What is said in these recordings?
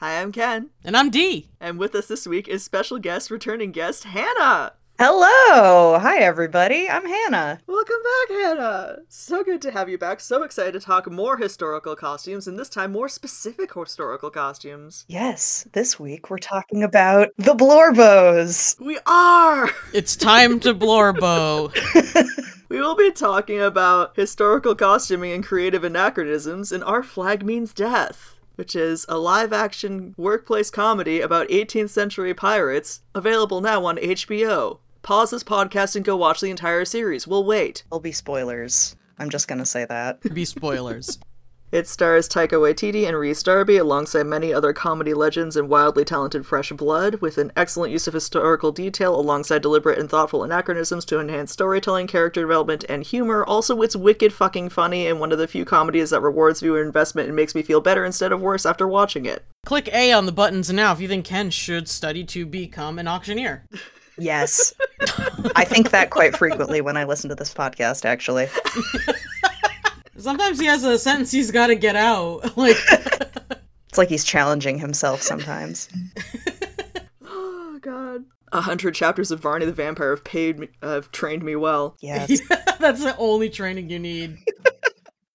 Hi, I'm Ken. And I'm Dee. And with us this week is special guest, returning guest, Hannah. Hello. Hi, everybody. I'm Hannah. Welcome back, Hannah. So good to have you back. So excited to talk more historical costumes, and this time more specific historical costumes. Yes, this week we're talking about the Blorbos. We are! It's time to Blorbo. we will be talking about historical costuming and creative anachronisms and Our Flag Means Death which is a live action workplace comedy about 18th century pirates, available now on HBO. Pause this podcast and go watch the entire series. We'll wait. There'll be spoilers. I'm just gonna say that. Be spoilers. It stars Taika Waititi and Rhys Darby alongside many other comedy legends and wildly talented fresh blood, with an excellent use of historical detail alongside deliberate and thoughtful anachronisms to enhance storytelling, character development, and humor. Also, it's wicked fucking funny and one of the few comedies that rewards viewer investment and makes me feel better instead of worse after watching it. Click A on the buttons now if you think Ken should study to become an auctioneer. Yes. I think that quite frequently when I listen to this podcast, actually. Sometimes he has a sentence he's got to get out. Like it's like he's challenging himself sometimes. oh god. A hundred chapters of Varney the Vampire have paid me, have trained me well. Yes. That's the only training you need.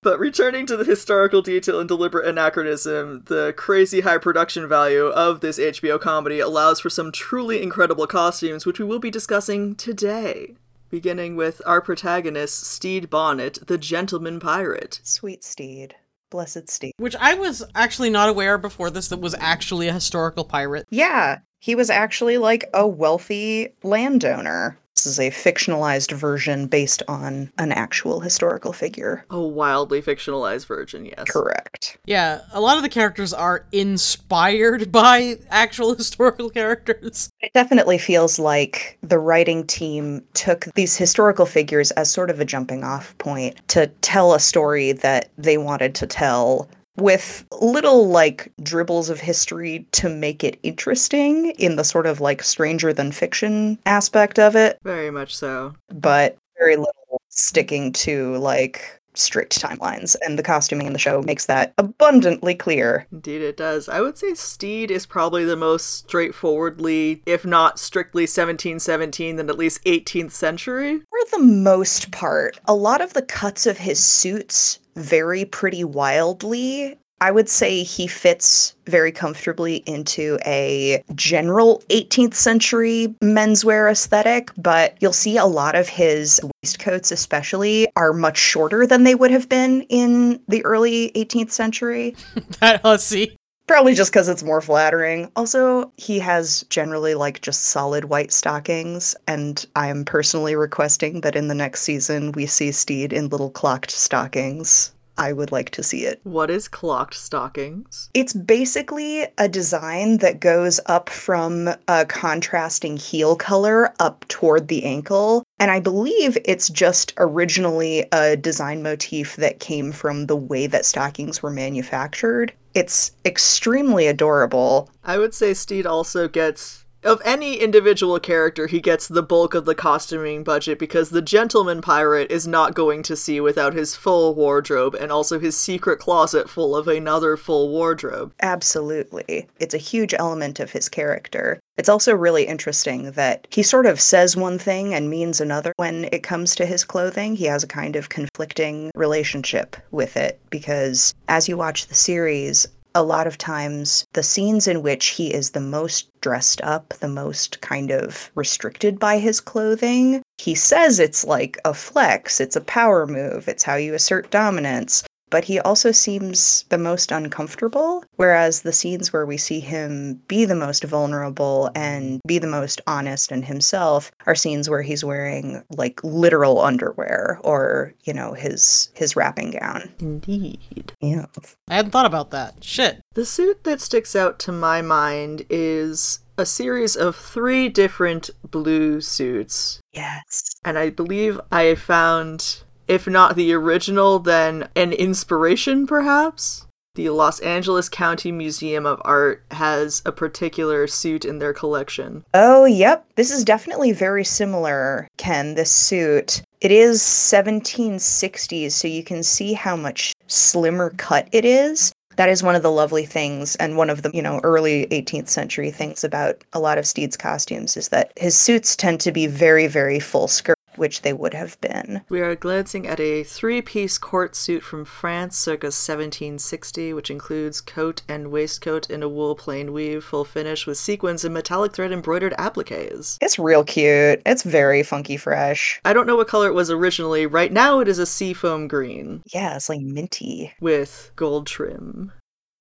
But returning to the historical detail and deliberate anachronism, the crazy high production value of this HBO comedy allows for some truly incredible costumes, which we will be discussing today. Beginning with our protagonist, Stede Bonnet, the gentleman pirate. Sweet Stede. Blessed Stede. Which I was actually not aware before this that was actually a historical pirate. Yeah, he was actually like a wealthy landowner. This is a fictionalized version based on an actual historical figure. A wildly fictionalized version, yes. Correct. Yeah, a lot of the characters are inspired by actual historical characters. It definitely feels like the writing team took these historical figures as sort of a jumping off point to tell a story that they wanted to tell with little like dribbles of history to make it interesting in the sort of like stranger than fiction aspect of it. Very much so. But very little sticking to like strict timelines, and the costuming in the show makes that abundantly clear. Indeed, it does. I would say Stede is probably the most straightforwardly, if not strictly 1717, then at least 18th century. For the most part, a lot of the cuts of his suits vary pretty wildly. I would say he fits very comfortably into a general 18th century menswear aesthetic, but you'll see a lot of his waistcoats, especially, are much shorter than they would have been in the early 18th century. that uh, hussy. Probably just because it's more flattering. Also, he has generally like just solid white stockings, and I am personally requesting that in the next season we see Stede in little clocked stockings. I would like to see it. What is clocked stockings? It's basically a design that goes up from a contrasting heel color up toward the ankle. And I believe it's just originally a design motif that came from the way that stockings were manufactured. It's extremely adorable. I would say Stede also gets of any individual character, he gets the bulk of the costuming budget because the gentleman pirate is not going to see without his full wardrobe and also his secret closet full of another full wardrobe. Absolutely. It's a huge element of his character. It's also really interesting that he sort of says one thing and means another when it comes to his clothing. He has a kind of conflicting relationship with it because as you watch the series, a lot of times the scenes in which he is the most dressed up, the most kind of restricted by his clothing, he says it's like a flex, it's a power move, it's how you assert dominance but he also seems the most uncomfortable. Whereas the scenes where we see him be the most vulnerable and be the most honest and himself are scenes where he's wearing like literal underwear or, you know, his his wrapping gown. Indeed. Yeah. I hadn't thought about that. Shit. The suit that sticks out to my mind is a series of three different blue suits. Yes. And I believe I found if not the original, then an inspiration, perhaps? The Los Angeles County Museum of Art has a particular suit in their collection. Oh, yep. This is definitely very similar, Ken, this suit. It is 1760s, so you can see how much slimmer cut it is. That is one of the lovely things and one of the, you know, early 18th century things about a lot of Stede's costumes is that his suits tend to be very, very full skirt, which they would have been. We are glancing at a three piece court suit from France circa 1760, which includes coat and waistcoat in a wool plain weave, full finish with sequins and metallic thread embroidered appliques. It's real cute. It's very funky fresh. I don't know what color it was originally. Right now it is a seafoam green Yeah, it's like minty. with gold trim.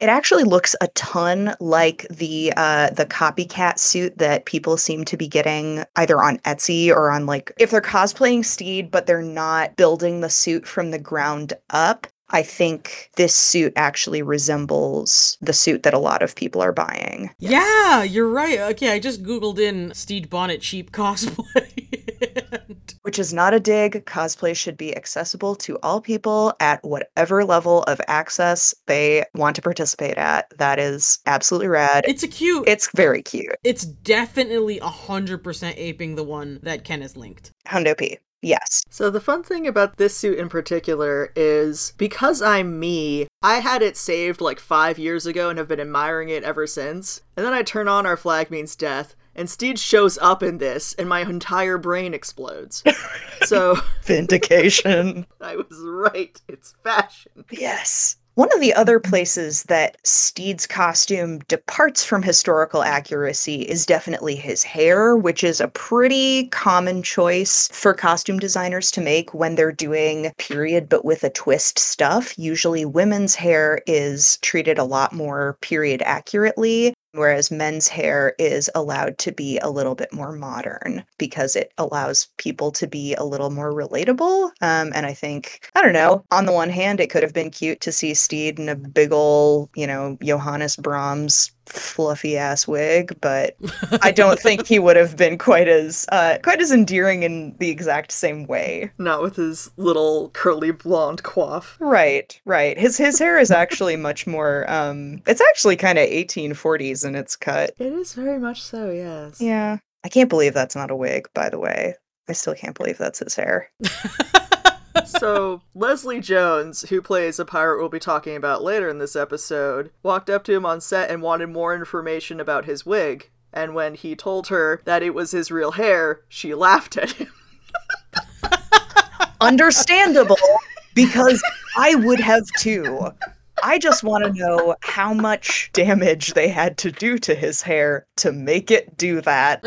It actually looks a ton like the uh, the copycat suit that people seem to be getting either on Etsy or on like if they're cosplaying Stede, but they're not building the suit from the ground up. I think this suit actually resembles the suit that a lot of people are buying. Yeah, you're right. Okay, I just googled in Stede Bonnet cheap cosplay. Which is not a dig. Cosplay should be accessible to all people at whatever level of access they want to participate at. That is absolutely rad. it's a cute. It's very cute. It's definitely a hundred percent aping the one that Ken has linked. Hundo P. Yes. So the fun thing about this suit in particular is because I'm me, I had it saved like five years ago and have been admiring it ever since. And then I turn on Our Flag Means Death, and Stede shows up in this, and my entire brain explodes. so Vindication. I was right. It's fashion. yes. One of the other places that Stede's costume departs from historical accuracy is definitely his hair, which is a pretty common choice for costume designers to make when they're doing period but with a twist stuff. Usually, women's hair is treated a lot more period accurately, whereas men's hair is allowed to be a little bit more modern because it allows people to be a little more relatable. Um, and I think, I don't know, on the one hand, it could have been cute to see Stede in a big ol', you know, Johannes Brahms fluffy ass wig, but I don't think he would have been quite as uh, quite as endearing in the exact same way. Not with his little curly blonde coif. Right, right. His his hair is actually much more um it's actually kind of 1840s in its cut. It is very much so, yes. Yeah. I can't believe that's not a wig, by the way. I still can't believe that's his hair. so Leslie Jones, who plays a pirate we'll be talking about later in this episode, walked up to him on set and wanted more information about his wig. And when he told her that it was his real hair, she laughed at him. Understandable, because I would have too. I just want to know how much damage they had to do to his hair to make it do that.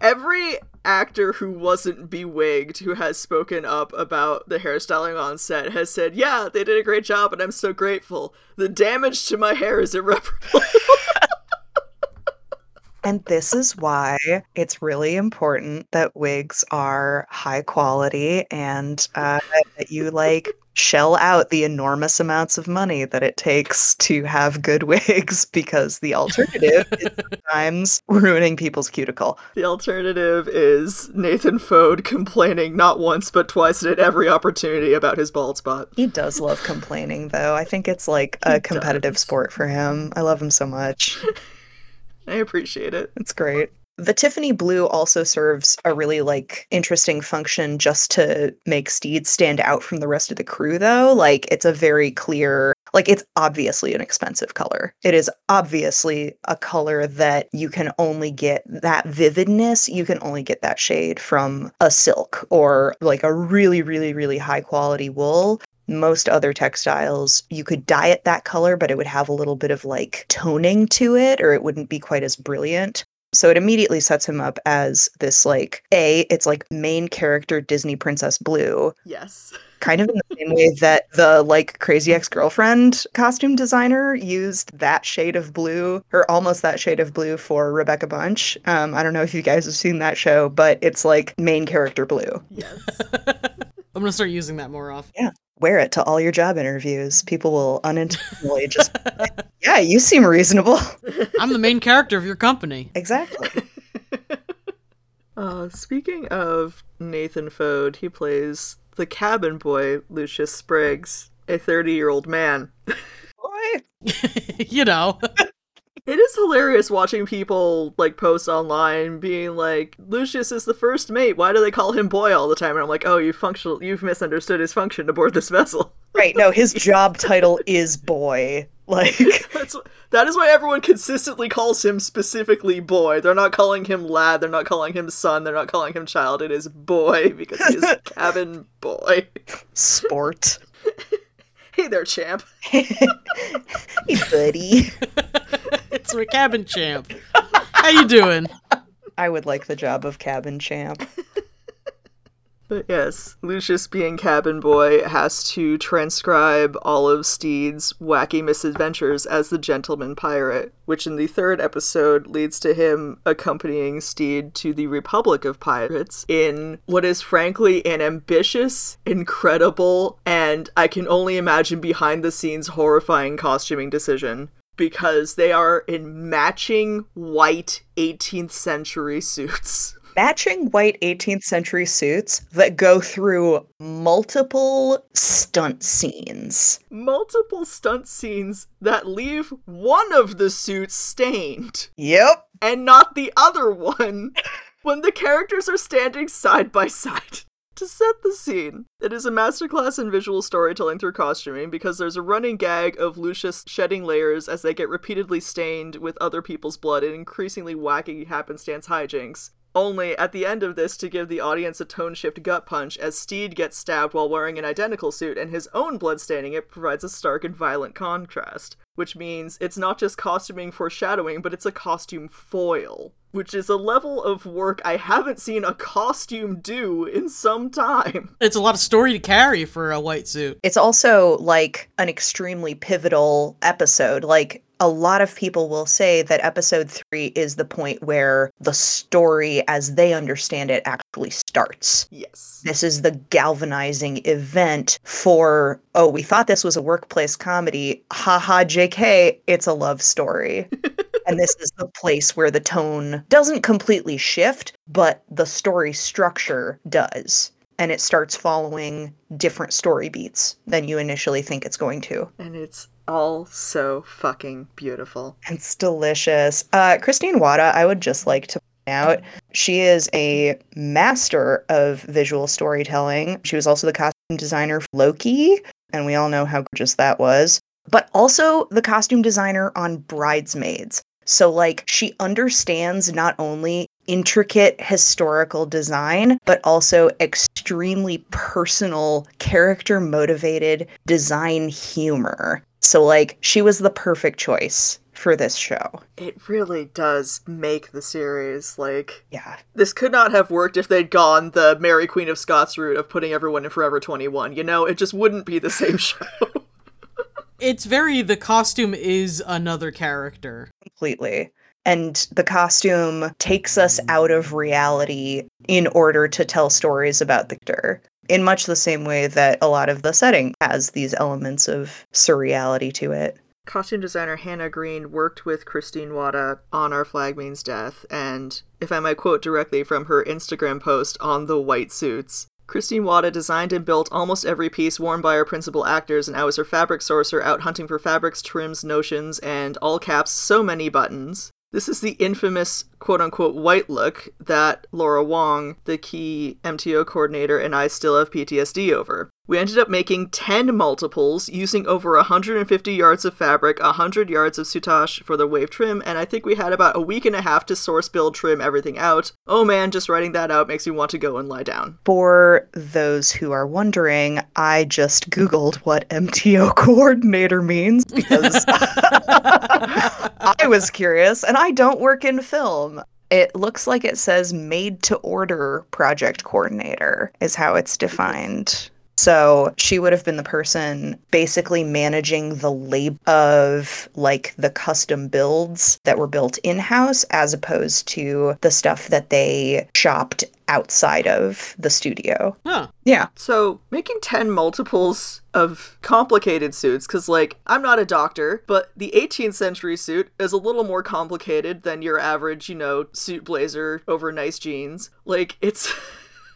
Every actor who wasn't bewigged who has spoken up about the hairstyling on set has said, Yeah, they did a great job and I'm so grateful. The damage to my hair is irreparable. And this is why it's really important that wigs are high quality and uh, that you like shell out the enormous amounts of money that it takes to have good wigs because the alternative is sometimes ruining people's cuticle. the alternative is Nathan Foad complaining not once but twice at every opportunity about his bald spot. He does love complaining, though. I think it's like a competitive does. sport for him. I love him so much. I appreciate it. It's great. The Tiffany blue also serves a really like interesting function just to make Stede stand out from the rest of the crew though. Like it's a very clear like it's obviously an expensive color. It is obviously a color that you can only get that vividness, you can only get that shade from a silk or like a really really really high quality wool most other textiles you could dye it that color but it would have a little bit of like toning to it or it wouldn't be quite as brilliant so it immediately sets him up as this like a it's like main character disney princess blue Yes. kind of in the same way that the like crazy ex-girlfriend costume designer used that shade of blue or almost that shade of blue for rebecca bunch um, i don't know if you guys have seen that show but it's like main character blue Yes. I'm gonna start using that more often. Wear it to all your job interviews. People will unintentionally just, yeah, you seem reasonable. I'm the main character of your company. exactly. Uh, speaking of Nathan Foad, he plays the cabin boy, Lucius Spriggs, a 30 year old man. Boy, you know. It is hilarious watching people like post online being like, Lucius is the first mate. Why do they call him boy all the time? And I'm like, oh, you functional, you've misunderstood his function aboard this vessel. Right, no, his job title is boy. Like, That's that is why everyone consistently calls him specifically boy. They're not calling him lad. They're not calling him son. They're not calling him child. It is boy because he is cabin boy. sport. Hey there, champ. hey, buddy. It's my cabin champ. How you doing? I would like the job of cabin champ. But yes, Lucius, being cabin boy, has to transcribe all of Stede's wacky misadventures as the gentleman pirate, which in the third episode leads to him accompanying Stede to the Republic of Pirates in what is frankly an ambitious, incredible, and I can only imagine behind the scenes horrifying costuming decision. Because they are in matching white 18th century suits. Matching white 18th century suits that go through multiple stunt scenes. multiple stunt scenes that leave one of the suits stained Yep. and not the other one when the characters are standing side by side. To set the scene, it is a masterclass in visual storytelling through costuming because there's a running gag of Lucius shedding layers as they get repeatedly stained with other people's blood in increasingly wacky happenstance hijinks. Only at the end of this to give the audience a tone shift gut punch as Stede gets stabbed while wearing an identical suit and his own blood staining it provides a stark and violent contrast. Which means it's not just costuming foreshadowing, but it's a costume foil. Which is a level of work I haven't seen a costume do in some time. It's a lot of story to carry for a white suit. It's also like an extremely pivotal episode. Like, a lot of people will say that episode three is the point where the story, as they understand it, actually starts. Yes. This is the galvanizing event for, oh, we thought this was a workplace comedy. Haha, JK, it's a love story. and this is the place where the tone doesn't completely shift, but the story structure does. And it starts following different story beats than you initially think it's going to. And it's all so fucking beautiful. It's delicious. Uh, Christine Wada, I would just like to point out, she is a master of visual storytelling. She was also the costume designer for Loki, and we all know how gorgeous that was. But also the costume designer on Bridesmaids. So, like, she understands not only intricate historical design, but also extremely personal, character motivated design humor. So, like, she was the perfect choice for this show. It really does make the series. Like, Yeah. this could not have worked if they'd gone the Mary Queen of Scots route of putting everyone in Forever 21. You know, it just wouldn't be the same show. It's very the costume is another character. completely. And the costume takes us out of reality in order to tell stories about Victor. In much the same way that a lot of the setting has these elements of surreality to it. Costume designer Hannah Green worked with Christine Wada on Our Flag Means Death, and if I might quote directly from her Instagram post on the white suits, Christine Wada designed and built almost every piece worn by our principal actors, and I was her fabric sourcer out hunting for fabrics, trims, notions, and all caps, so many buttons. This is the infamous quote unquote white look that Laura Wong, the key MTO coordinator, and I still have PTSD over. We ended up making 10 multiples using over 150 yards of fabric, 100 yards of soutache for the wave trim, and I think we had about a week and a half to source, build, trim everything out. Oh man, just writing that out makes me want to go and lie down. For those who are wondering, I just Googled what MTO coordinator means because I was curious and I don't work in film. It looks like it says made to order project coordinator, is how it's defined. So she would have been the person basically managing the lab of like the custom builds that were built in house as opposed to the stuff that they shopped outside of the studio. Huh. Yeah. So, making 10 multiples of complicated suits, because, like, I'm not a doctor, but the 18th century suit is a little more complicated than your average, you know, suit blazer over nice jeans. Like, it's.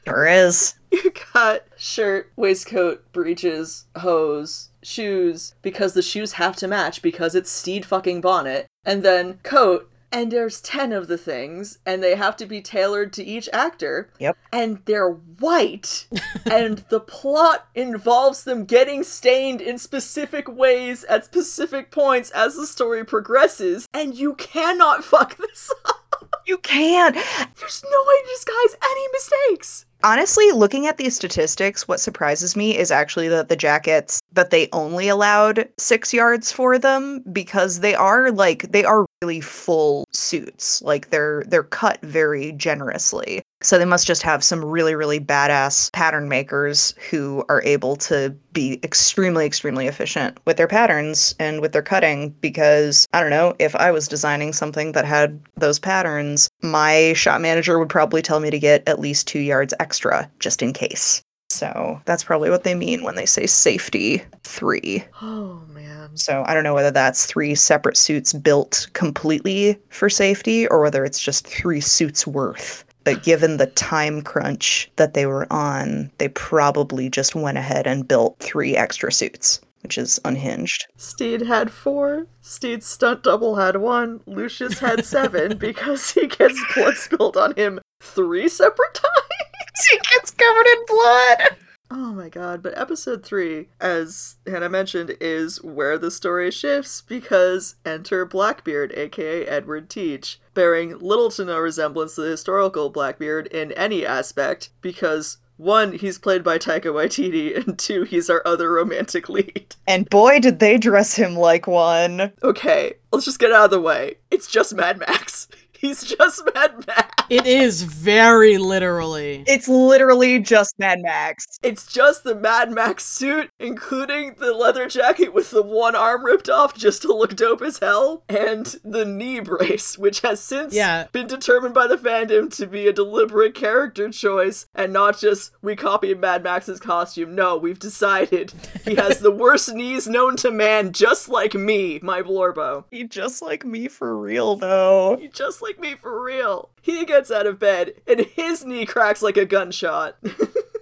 Sure is. you got shirt, waistcoat, breeches, hose, shoes because the shoes have to match because it's Stede fucking Bonnet, and then coat. And there's 10 of the things, and they have to be tailored to each actor. Yep. And they're white. and the plot involves them getting stained in specific ways at specific points as the story progresses. And you cannot fuck this up. You can't. There's no way to disguise any mistakes. Honestly, looking at these statistics, what surprises me is actually that the jackets that they only allowed six yards for them because they are like they are really full suits. Like they're they're cut very generously. So they must just have some really, really badass pattern makers who are able to be extremely, extremely efficient with their patterns and with their cutting. Because I don't know, if I was designing something that had those patterns, my shop manager would probably tell me to get at least two yards extra just in case. So that's probably what they mean when they say safety three. Oh, man. So I don't know whether that's three separate suits built completely for safety or whether it's just three suits worth. But given the time crunch that they were on, they probably just went ahead and built three extra suits, which is unhinged. Stede had four. Stede's stunt double had one. Lucius had seven because he gets blood spilled on him three separate times. he gets covered in blood! Oh my god, but episode 3, as Hannah mentioned, is where the story shifts because enter Blackbeard, aka Edward Teach, bearing little to no resemblance to the historical Blackbeard in any aspect because one, he's played by Taika Waititi, and two, he's our other romantic lead. And boy, did they dress him like one. Okay, let's just get out of the way. It's just Mad Max. He's just Mad Max. It is very literally. It's literally just Mad Max. It's just the Mad Max suit, including the leather jacket with the one arm ripped off just to look dope as hell, and the knee brace, which has since Yeah. been determined by the fandom to be a deliberate character choice and not just we copied Mad Max's costume. No, we've decided he has the worst knees known to man, just like me, my Blorbo. He just like me for real, though. He just like me for real. He gets out of bed and his knee cracks like a gunshot.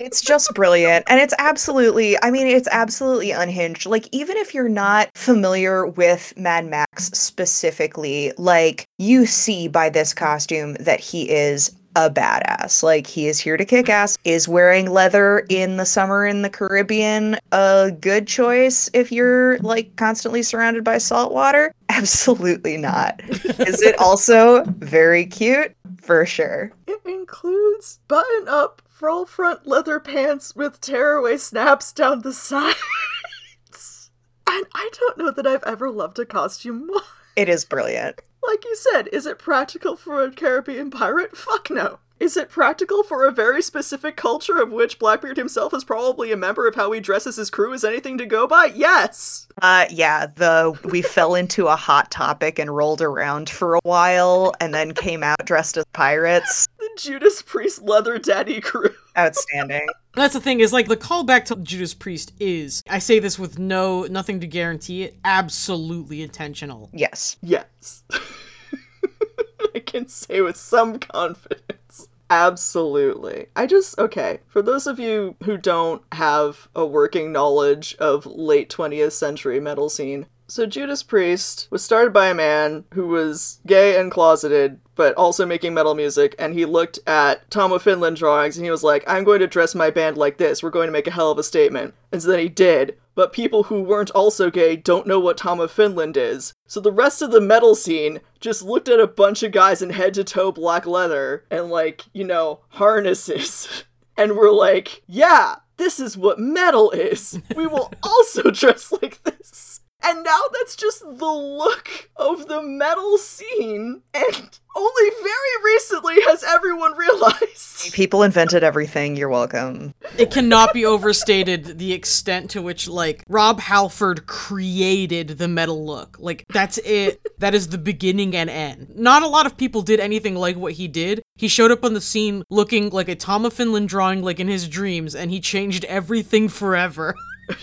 It's just brilliant. And it's absolutely, I mean, it's absolutely unhinged. Like, even if you're not familiar with Mad Max specifically, like, you see by this costume that he is a badass. Like, he is here to kick ass. Is wearing leather in the summer in the Caribbean a good choice if you're, like, constantly surrounded by salt water? Absolutely not. is it also very cute? For sure. It includes button up full front leather pants with tearaway snaps down the sides. And I don't know that I've ever loved a costume more. It is brilliant. Like you said, is it practical for a Caribbean pirate? Fuck no. Is it practical for a very specific culture of which Blackbeard himself is probably a member of how he dresses his crew is anything to go by? Yes. Uh yeah, the we fell into a hot topic and rolled around for a while and then came out dressed as pirates. The Judas Priest leather daddy crew. Outstanding. That's the thing is like the callback to Judas Priest is I say this with no nothing to guarantee it absolutely intentional. Yes. Yes. I can say with some confidence. Absolutely. I just, okay, for those of you who don't have a working knowledge of late 20th century metal scene, so Judas Priest was started by a man who was gay and closeted, but also making metal music, and he looked at Tom of Finland drawings and he was like, I'm going to dress my band like this, we're going to make a hell of a statement. And so then he did. But people who weren't also gay don't know what Tom of Finland is. So the rest of the metal scene just looked at a bunch of guys in head to toe black leather and, like, you know, harnesses. And were like, yeah, this is what metal is. We will also dress like this. And now that's just the look of the metal scene. And only very recently has everyone realized. People invented everything. You're welcome. It cannot be overstated the extent to which like Rob Halford created the metal look. Like that's it. That is the beginning and end. Not a lot of people did anything like what he did. He showed up on the scene looking like a Tom of Finland drawing like in his dreams and he changed everything forever.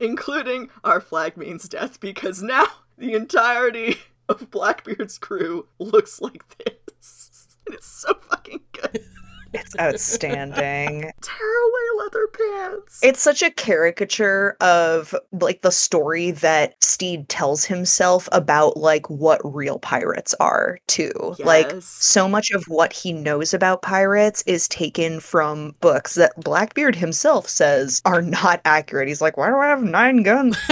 including our flag means death, because now the entirety of Blackbeard's crew looks like this. And it's so fucking good. It's outstanding. Tearaway leather pants. It's such a caricature of like the story that Stede tells himself about like what real pirates are too. Like so much of what he knows about pirates is taken from books that Blackbeard himself says are not accurate. He's like, "Why do I have nine guns?"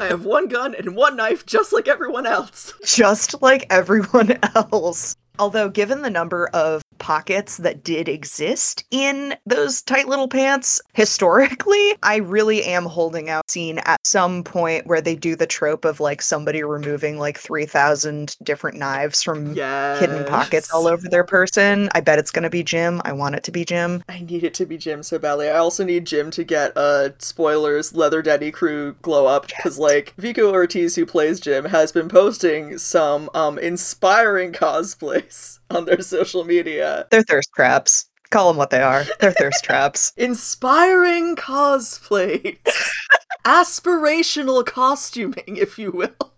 I have one gun and one knife just like everyone else. Just like everyone else. Although, given the number of pockets that did exist in those tight little pants historically, I really am holding out scene at some point where they do the trope of like somebody removing like 3,000 different knives from Yeah. hidden pockets all over their person. I bet it's going to be Jim. I want it to be Jim. I need it to be Jim so badly. I also need Jim to get uh spoilers Leather Daddy crew glow up because like Vico Ortiz who plays Jim has been posting some um inspiring cosplays on their social media. They're thirst traps. Call them what they are. They're thirst traps. Inspiring cosplay. Aspirational costuming, if you will.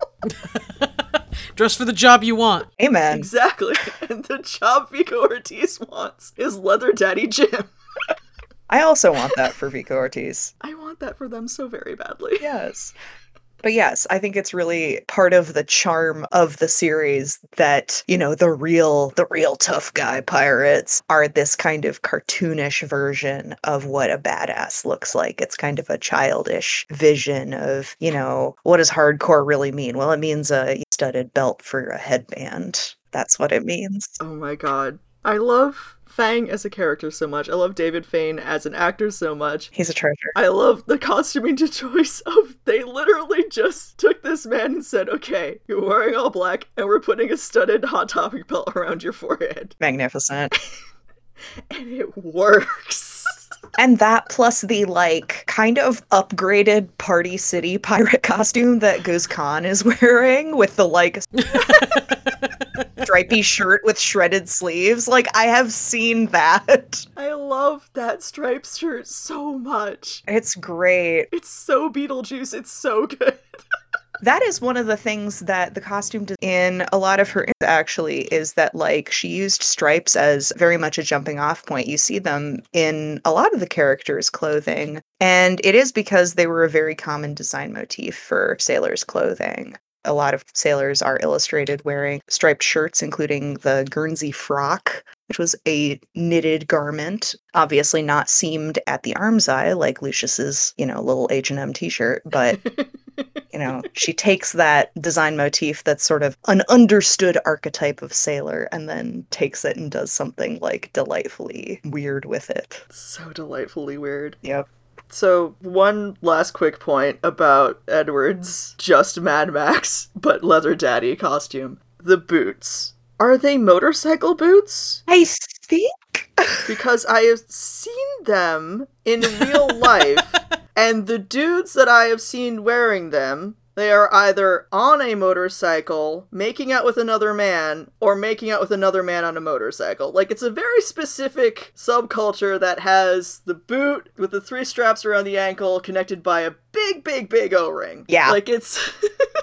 Dress for the job you want. Amen. Exactly. And the job Vico Ortiz wants is Leather Daddy Jim. I also want that for Vico Ortiz. I want that for them so very badly. Yes. But yes, I think it's really part of the charm of the series that, you know, the real the real tough guy pirates are this kind of cartoonish version of what a badass looks like. It's kind of a childish vision of, you know, what does hardcore really mean? Well, it means a studded belt for a headband. That's what it means. Oh my god. I love Fang as a character so much. I love David Fane as an actor so much. He's a treasure. I love the costuming to choice of they literally just took this man and said, okay, you're wearing all black and we're putting a studded Hot Topic belt around your forehead. Magnificent. And it works. And that plus the like kind of upgraded Party City pirate costume that Goose Khan is wearing with the like stripy shirt with shredded sleeves. Like I have seen that. I love that striped shirt so much. It's great. It's so Beetlejuice. It's so good. That is one of the things that the costume does in a lot of her actually is that like she used stripes as very much a jumping off point. You see them in a lot of the characters' clothing, and it is because they were a very common design motif for sailors' clothing. A lot of sailors are illustrated wearing striped shirts, including the Guernsey frock, which was a knitted garment, obviously not seamed at the armscye like Lucius's, you know, little H&M t-shirt, but you know, she takes that design motif that's sort of an understood archetype of sailor and then takes it and does something like delightfully weird with it. so delightfully weird. Yep. So, one last quick point about Edward's just Mad Max, but Leather Daddy costume. The boots. Are they motorcycle boots? I think Because I have seen them in real life, and the dudes that I have seen wearing them, they are either on a motorcycle, making out with another man, or making out with another man on a motorcycle. Like, it's a very specific subculture that has the boot with the three straps around the ankle connected by a big, big, big O ring. Yeah. Like, it's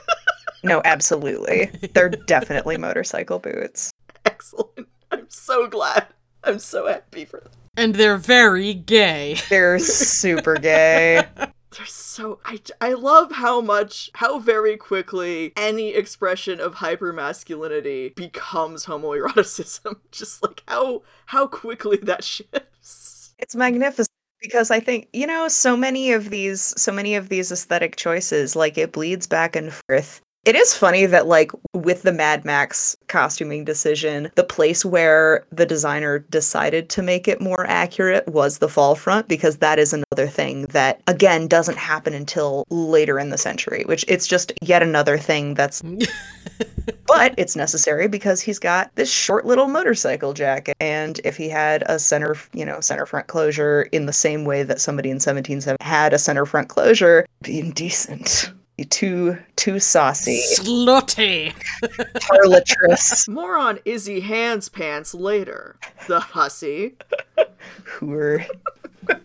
no, absolutely. They're definitely motorcycle boots. excellent. I'm so glad. I'm so happy for them. And they're very gay. They're super gay. They're so I, I love how much how very quickly any expression of hypermasculinity becomes homoeroticism. Just like how how quickly that shifts. It's magnificent because I think, you know, so many of these so many of these aesthetic choices like it bleeds back and forth. It is funny that like with the Mad Max costuming decision, the place where the designer decided to make it more accurate was the fall front because that is another thing that again doesn't happen until later in the century, which it's just yet another thing that's but it's necessary because he's got this short little motorcycle jacket and if he had a center you know center front closure in the same way that somebody in 1770 had a center front closure be indecent too too saucy Slutty. harlotress More on Izzy Hands Pants later. The hussy. hooer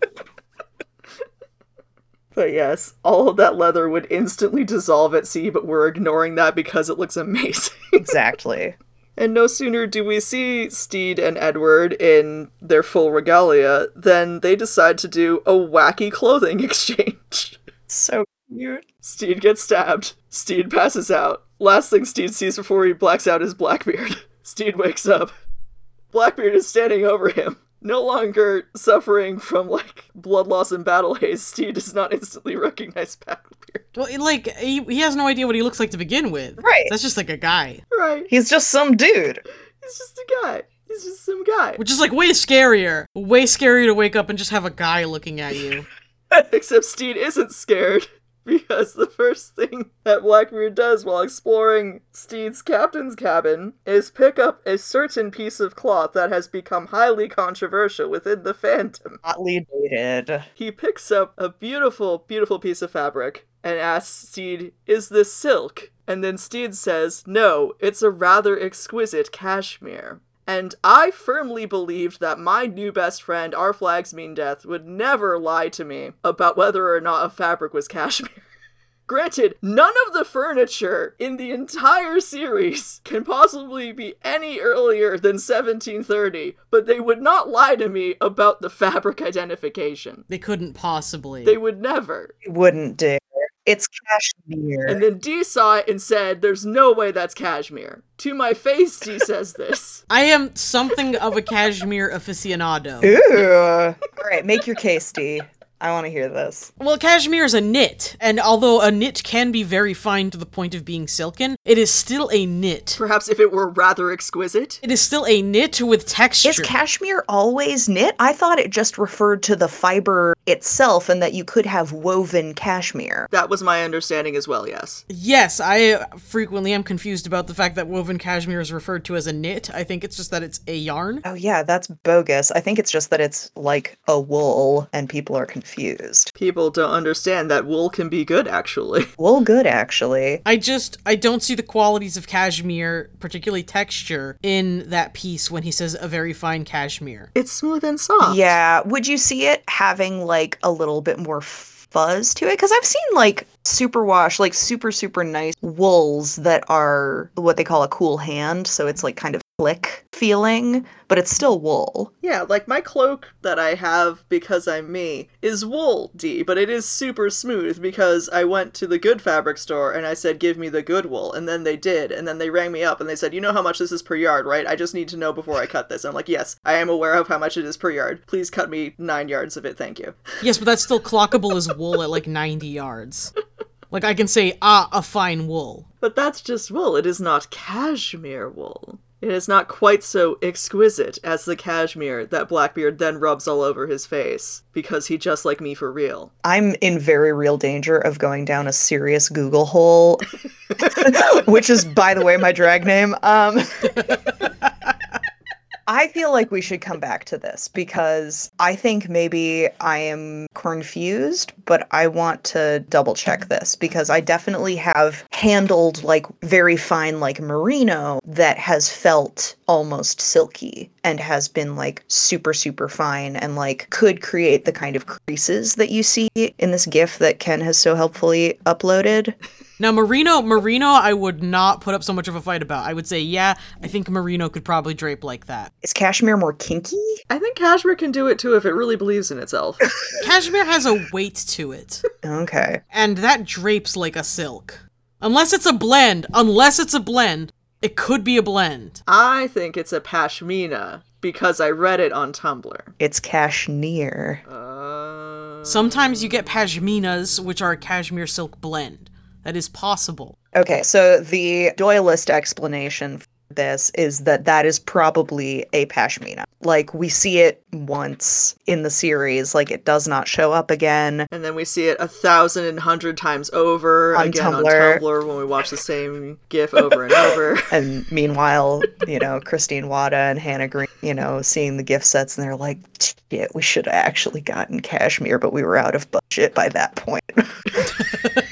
But yes, all of that leather would instantly dissolve at sea, but we're ignoring that because it looks amazing. exactly And no sooner do we see Stede and Edward in their full regalia than they decide to do a wacky clothing exchange. So cute. Stede gets stabbed. Stede passes out. Last thing Stede sees before he blacks out is Blackbeard. Stede wakes up. Blackbeard is standing over him. No longer suffering from like blood loss and battle haze, Stede does not instantly recognize Blackbeard. Well, like he, he has no idea what he looks like to begin with. Right. That's just like a guy, Right. He's just some dude. He's just a guy. He's just some guy. which is like way scarier. Way scarier to wake up and just have a guy looking at you. Except Stede isn't scared because the first thing that Blackbeard does while exploring Stede's captain's cabin is pick up a certain piece of cloth that has become highly controversial within the fandom. Hotly dated. He picks up a beautiful, beautiful piece of fabric and asks Stede, Is this silk? And then Stede says, No, it's a rather exquisite cashmere. And I firmly believed that my new best friend, Our Flags Mean Death, would never lie to me about whether or not a fabric was cashmere. Granted, none of the furniture in the entire series can possibly be any earlier than 1730, but they would not lie to me about the fabric identification. They couldn't possibly. They would never. Wouldn't dare. It's cashmere. And then Dee saw it and said, There's no way that's cashmere. To my face, Dee says this. I am something of a cashmere aficionado. Ooh. All right, make your case, Dee. I want to hear this. Well, cashmere is a knit, and although a knit can be very fine to the point of being silken, it is still a knit. Perhaps if it were rather exquisite. It is still a knit with texture. Is cashmere always knit? I thought it just referred to the fiber itself and that you could have woven cashmere. That was my understanding as well, yes. yes, I frequently am confused about the fact that woven cashmere is referred to as a knit. I think it's just that it's a yarn. Oh, yeah, that's bogus. I think it's just that it's like a wool and people are confused. People don't understand that wool can be good, actually. Wool good, actually. I just I don't see the qualities of cashmere, particularly texture, in that piece when he says a very fine cashmere. It's smooth and soft. Yeah, would you see it having like a little bit more fuzz to it? Because I've seen like super wash, like super, super nice wools that are what they call a cool hand. So it's like kind of slick feeling, but it's still wool. Yeah, like my cloak that I have because I'm me is wool, Dee, but it is super smooth because I went to the good fabric store and I said, give me the good wool. And then they did. And then they rang me up and they said, you know how much this is per yard, right? I just need to know before I cut this. And I'm like, yes, I am aware of how much it is per yard. Please cut me nine yards of it, thank you. Yes, but that's still clockable as wool at like 90 yards. Like I can say, ah, a fine wool. But that's just wool. It is not cashmere wool. It is not quite so exquisite as the cashmere that Blackbeard then rubs all over his face, because he just like me for real. I'm in very real danger of going down a serious Google hole, which is, by the way, my drag name. Um, I feel like we should come back to this because I think maybe I am confused, but I want to double check this because I definitely have handled like very fine, like merino that has felt almost silky and has been like super, super fine and like could create the kind of creases that you see in this GIF that Ken has so helpfully uploaded. Now, merino, merino, I would not put up so much of a fight about. I would say, yeah, I think merino could probably drape like that. Is cashmere more kinky? I think cashmere can do it too if it really believes in itself. Cashmere has a weight to it, Okay. and that drapes like a silk. Unless it's a blend, unless it's a blend, it could be a blend. I think it's a pashmina because I read it on Tumblr. It's cashmere. Uh, Sometimes you get pashminas, which are a cashmere silk blend. That is possible. Okay, so the Doyleist explanation for this is that that is probably a pashmina. Like we see it once in the series, like it does not show up again. and then we see it a thousand and hundred times over On again on Tumblr. Tumblr when we watch the same GIF over and over. And meanwhile, you know, Christine Wada and Hannah Green, you know, seeing the gift sets and they're like, shit, we should have actually gotten cashmere, but we were out of budget by that point.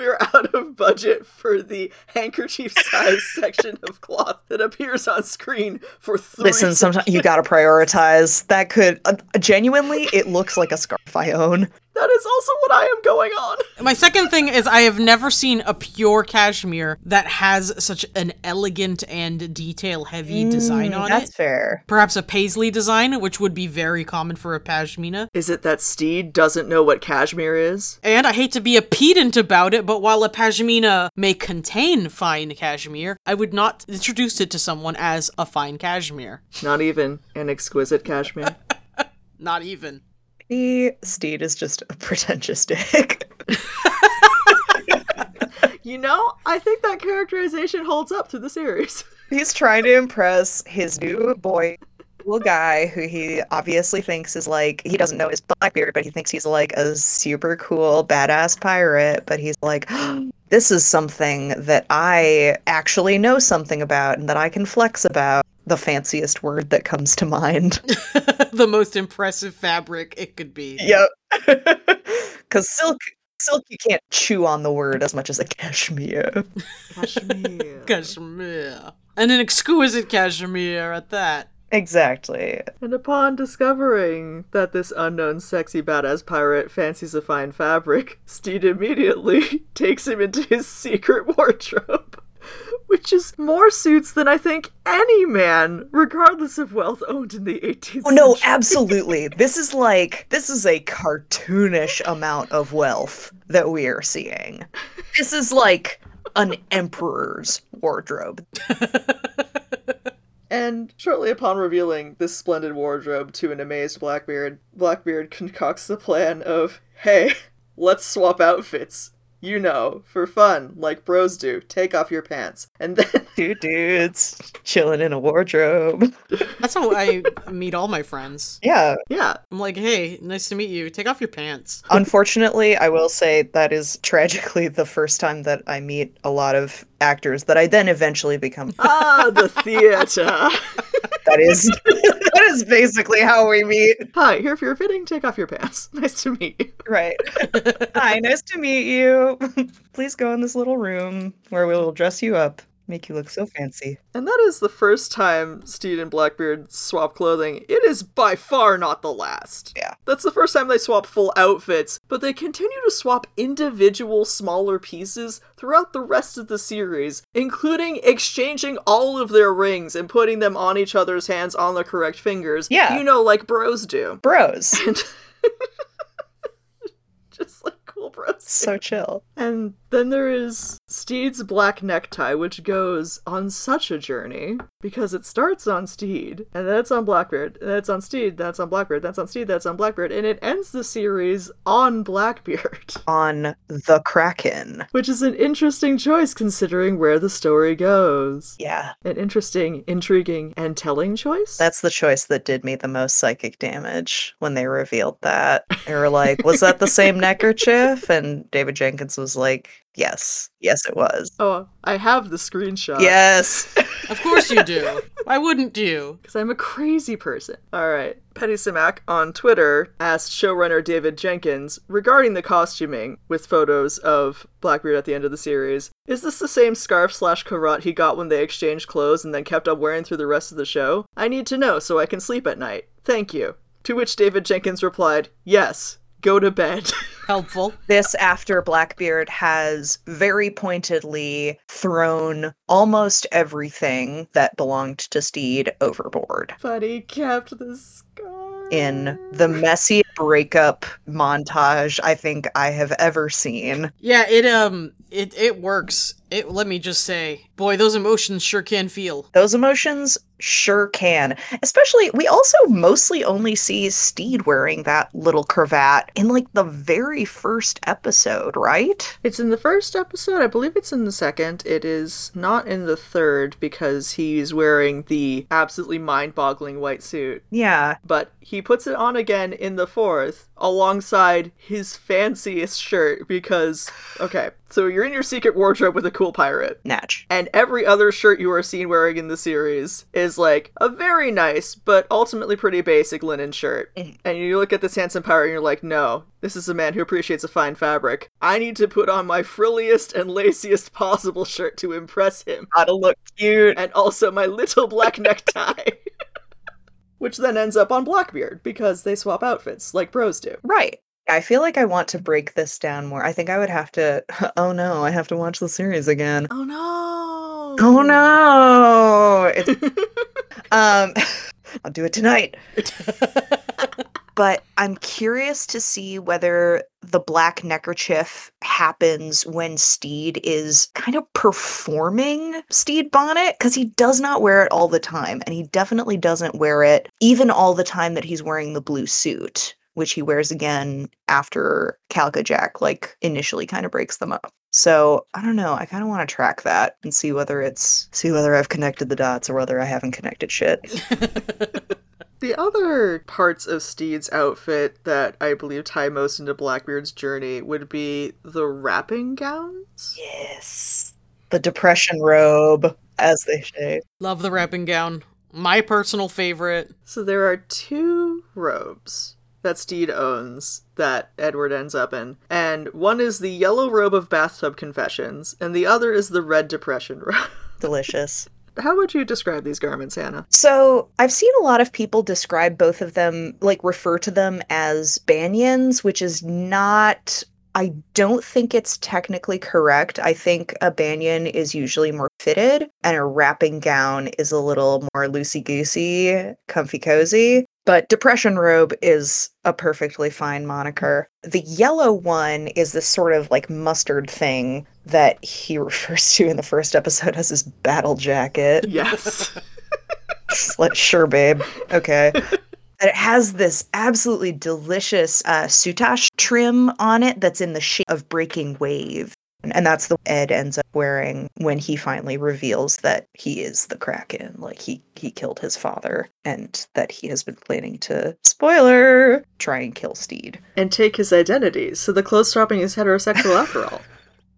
we are out of budget for the handkerchief size section of cloth that appears on screen for three. Listen, sometimes you gotta prioritize. That could uh, genuinely, it looks like a scarf I own. That is also what I am going on. My second thing is I have never seen a pure cashmere that has such an elegant and detail heavy design on Mm, That's it. fair. Perhaps a paisley design, which would be very common for a pashmina. Is it that Stede doesn't know what cashmere is? And I hate to be a pedant about it, but while a pashmina may contain fine cashmere, I would not introduce it to someone as a fine cashmere. Not even an exquisite cashmere. Not even. He, Stede is just a pretentious dick. you know, I think that characterization holds up through the series. He's trying to impress his new boy, little guy who he obviously thinks is like, he doesn't know his Blackbeard, but he thinks he's like a super cool, badass pirate. But he's like, this is something that I actually know something about and that I can flex about. The fanciest word that comes to mind. the most impressive fabric it could be. Yep. Because silk, silk, you can't chew on the word as much as a cashmere. Cashmere. Cashmere. And an exquisite cashmere at that. Exactly. And upon discovering that this unknown sexy badass pirate fancies a fine fabric, Stede immediately takes him into his secret wardrobe. Which is more suits than I think any man, regardless of wealth, owned in the 18th Oh no, century. absolutely. this is like this is a cartoonish amount of wealth that we are seeing. This is like an emperor's wardrobe. And shortly upon revealing this splendid wardrobe to an amazed Blackbeard, Blackbeard concocts the plan of, hey, let's swap outfits. You know, for fun, like bros do. Take off your pants. And then Two dudes chilling in a wardrobe. That's how I meet all my friends. Yeah. yeah, I'm like, hey, nice to meet you. Take off your pants. Unfortunately, I will say that is tragically the first time that I meet a lot of actors that I then eventually become ah, the theater. that is that is basically how we meet. Hi, here for your fitting. Take off your pants. Nice to meet you. Right. Hi, nice to meet you. Please go in this little room where we will dress you up, make you look so fancy. And that is the first time Stede and Blackbeard swap clothing. It is by far not the last. Yeah. That's the first time they swap full outfits, but they continue to swap individual smaller pieces throughout the rest of the series, including exchanging all of their rings and putting them on each other's hands on the correct fingers. Yeah. You know, like bros do. Bros. Like cool so chill. And then there is Stede's black necktie, which goes on such a journey because it starts on Stede, and then it's on Blackbeard, and then it's on Stede, then it's on Blackbeard, then it's on Stede, then it's on Blackbeard, and it ends the series on Blackbeard, On the Kraken. which is an interesting choice considering where the story goes. Yeah. An interesting, intriguing, and telling choice. That's the choice that did me the most psychic damage when they revealed that. They were like, was that the same neckerchief? And David Jenkins was like, yes. Yes, it was. Oh, I have the screenshot. Yes. Of course you do. Why wouldn't you? because I'm a crazy person. All right. Petty Simak on Twitter asked showrunner David Jenkins regarding the costuming with photos of Blackbeard at the end of the series. Is this the same scarf slash cravat he got when they exchanged clothes and then kept on wearing through the rest of the show? I need to know so I can sleep at night. Thank you. To which David Jenkins replied, Yes, go to bed. Helpful. this after Blackbeard has very pointedly thrown almost everything that belonged to Stede overboard. but he kept the scarf. In the messy breakup montage I think I have ever seen. Yeah, it um it it works. It let me just say, boy, those emotions sure can feel. Those emotions sure can. Especially, we also mostly only see Stede wearing that little cravat in like the very first episode, right? It's in the first episode. I believe it's in the second. It is not in the third because he's wearing the absolutely mind boggling white suit. Yeah. But he puts it on again in the fourth alongside his fanciest shirt because, okay, so you're in your secret wardrobe with a cool pirate. Natch. And every other shirt you are seen wearing in the series is like a very nice, but ultimately pretty basic linen shirt. Mhm. And you look at this handsome pirate and you're like, no, this is a man who appreciates a fine fabric. I need to put on my frilliest and laciest possible shirt to impress him. Gotta look cute. And also my little black necktie. Which then ends up on Blackbeard because they swap outfits like bros do. Right. I feel like I want to break this down more. I think I would have to. Oh no, I have to watch the series again. Oh no. Oh no! It's um, I'll do it tonight. but I'm curious to see whether the black neckerchief happens when Stede is kind of performing Stede Bonnet because he does not wear it all the time, and he definitely doesn't wear it even all the time that he's wearing the blue suit which he wears again after Calico Jack like initially kind of breaks them up. So I don't know. I kind of want to track that and see whether it's see whether I've connected the dots or whether I haven't connected shit. The other parts of Stede's outfit that I believe tie most into Blackbeard's journey would be the wrapping gowns. yes, the depression robe, as they say. Love the wrapping gown. My personal favorite. So there are two robes that Stede owns that Edward ends up in. And one is the yellow robe of bathtub confessions, and the other is the red depression robe. Delicious. How would you describe these garments, Hannah? So I've seen a lot of people describe both of them, like refer to them as banyans, which is not. I don't think it's technically correct. I think a banyan is usually more fitted, and a wrapping gown is a little more loosey goosey, comfy cozy. But depression robe is a perfectly fine moniker. The yellow one is this sort of like mustard thing that he refers to in the first episode as his battle jacket. Yes. Like, sure, babe. Okay. And it has this absolutely delicious uh, soutache trim on it that's in the shape of breaking wave. And that's the Ed ends up wearing when he finally reveals that he is the Kraken, like he he killed his father, and that he has been planning to spoiler try and kill Stede. and take his identity. So the clothes swapping is heterosexual after all.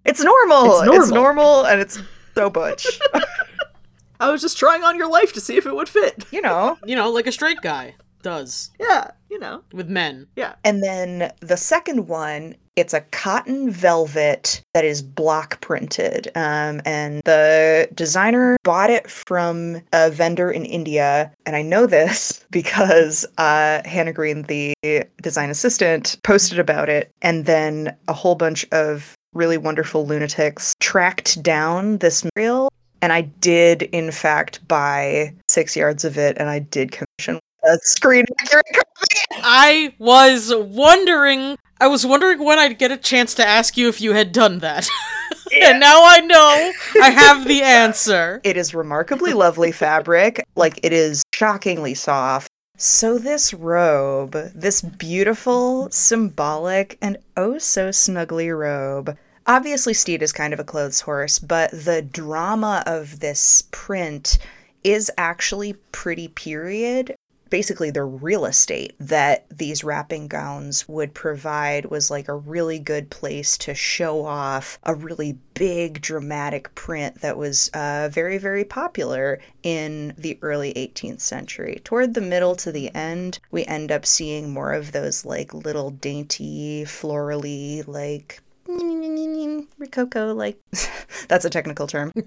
It's normal. It's normal. normal, and it's so butch. I was just trying on your life to see if it would fit. you know. You know, like a straight guy does Yeah, you know. with men. Yeah. And then the second one, it's a cotton velvet that is block printed. Um, and the designer bought it from a vendor in India. And I know this because uh, Hannah Green, the design assistant, posted about it. And then a whole bunch of really wonderful lunatics tracked down this material. And I did, in fact, buy six yards of it and I did commission a screen accurate copy. I was wondering. I was wondering when I'd get a chance to ask you if you had done that. and now I know I have the answer. It is remarkably lovely fabric. Like it is shockingly soft. So this robe, this beautiful, symbolic, and oh so snuggly robe. Obviously Stede is kind of a clothes horse, but the drama of this print is actually pretty period. Basically, the real estate that these wrapping gowns would provide was like a really good place to show off a really big dramatic print that was uh, very, very popular in the early 18th century. Toward the middle to the end, we end up seeing more of those like little dainty, florally, like Rococo, like that's a technical term.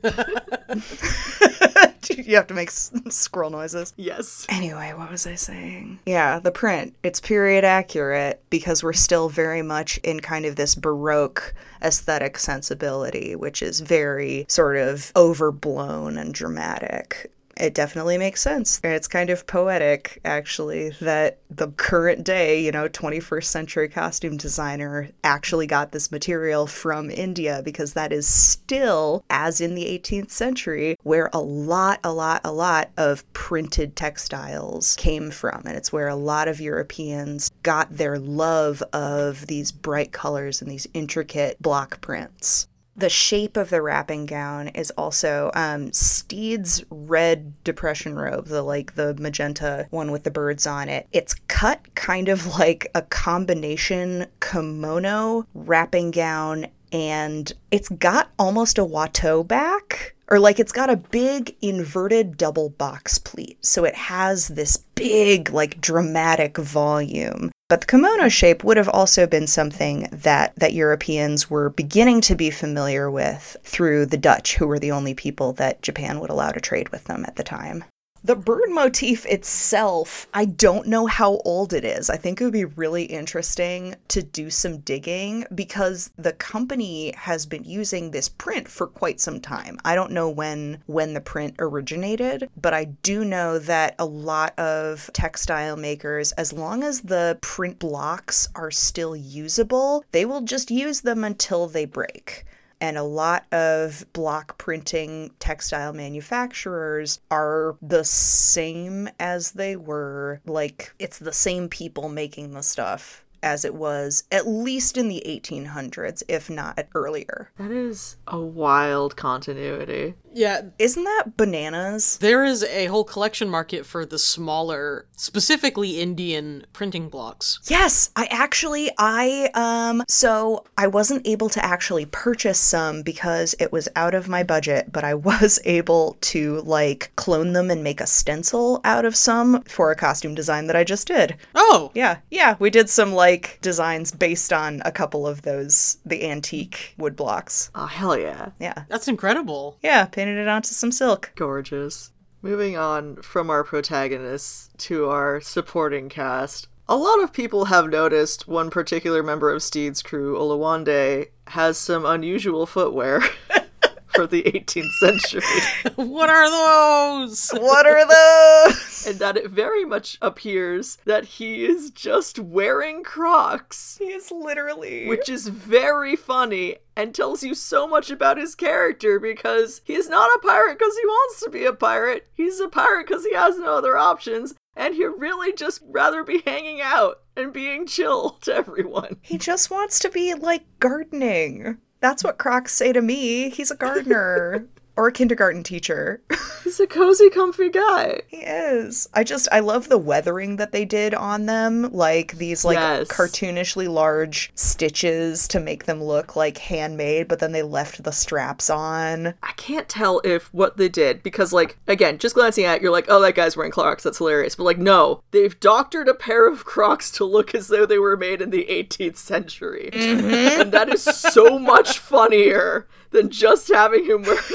you have to make s- squirrel noises. Yes. Anyway, what was I saying? Yeah, the print. It's period accurate because we're still very much in kind of this Baroque aesthetic sensibility, which is very sort of overblown and dramatic. It definitely makes sense. And it's kind of poetic, actually, that the current day, you know, 21st century costume designer actually got this material from India because that is still, as in the 18th century, where a lot, a lot, a lot of printed textiles came from. And it's where a lot of Europeans got their love of these bright colors and these intricate block prints the shape of the wrapping gown is also um, Stede's red depression robe, the like the magenta one with the birds on it. It's cut kind of like a combination kimono wrapping gown, and it's got almost a Watteau back. Or like it's got a big inverted double box pleat. So it has this big, like dramatic volume. But the kimono shape would have also been something that, that Europeans were beginning to be familiar with through the Dutch, who were the only people that Japan would allow to trade with them at the time. The bird motif itself, I don't know how old it is. I think it would be really interesting to do some digging because the company has been using this print for quite some time. I don't know when when the print originated, but I do know that a lot of textile makers as long as the print blocks are still usable, they will just use them until they break. And a lot of block printing textile manufacturers are the same as they were. Like, it's the same people making the stuff as it was at least in the 1800s, if not earlier. That is a wild continuity. Yeah, Isn't that bananas? there is a whole collection market for the smaller, specifically Indian printing blocks. Yes, I actually I um so I wasn't able to actually purchase some because it was out of my budget, but I was able to like clone them and make a stencil out of some for a costume design that I just did. Oh, Yeah, yeah, we did some like designs based on a couple of those the antique wood blocks. Oh, hell yeah. Yeah. that's incredible. Yeah, painted it onto some silk. Gorgeous. Moving on from our protagonists to our supporting cast. A lot of people have noticed one particular member of Stede's crew, Olawande, has some unusual footwear for the 18th century. what are those? What are those? And that it very much appears that he is just wearing Crocs, he is literally which is very funny and tells you so much about his character because he's not a pirate because he wants to be a pirate. He's a pirate because he has no other options. And he'd really just rather be hanging out and being chill to everyone. He just wants to be like gardening. That's what Crocs say to me. He's a gardener or a kindergarten teacher. He's a cozy, comfy guy. he is. I just I love the weathering that they did on them, like these like Yes. cartoonishly large stitches to make them look like handmade, but then they left the straps on. I can't tell if what they did because, like, again, just glancing at it, you're like, oh, that guy's wearing Crocs. That's hilarious. But like, no, they've doctored a pair of Crocs to look as though they were made in the 18th century, mm-hmm. and that is so much funnier than just having him wear.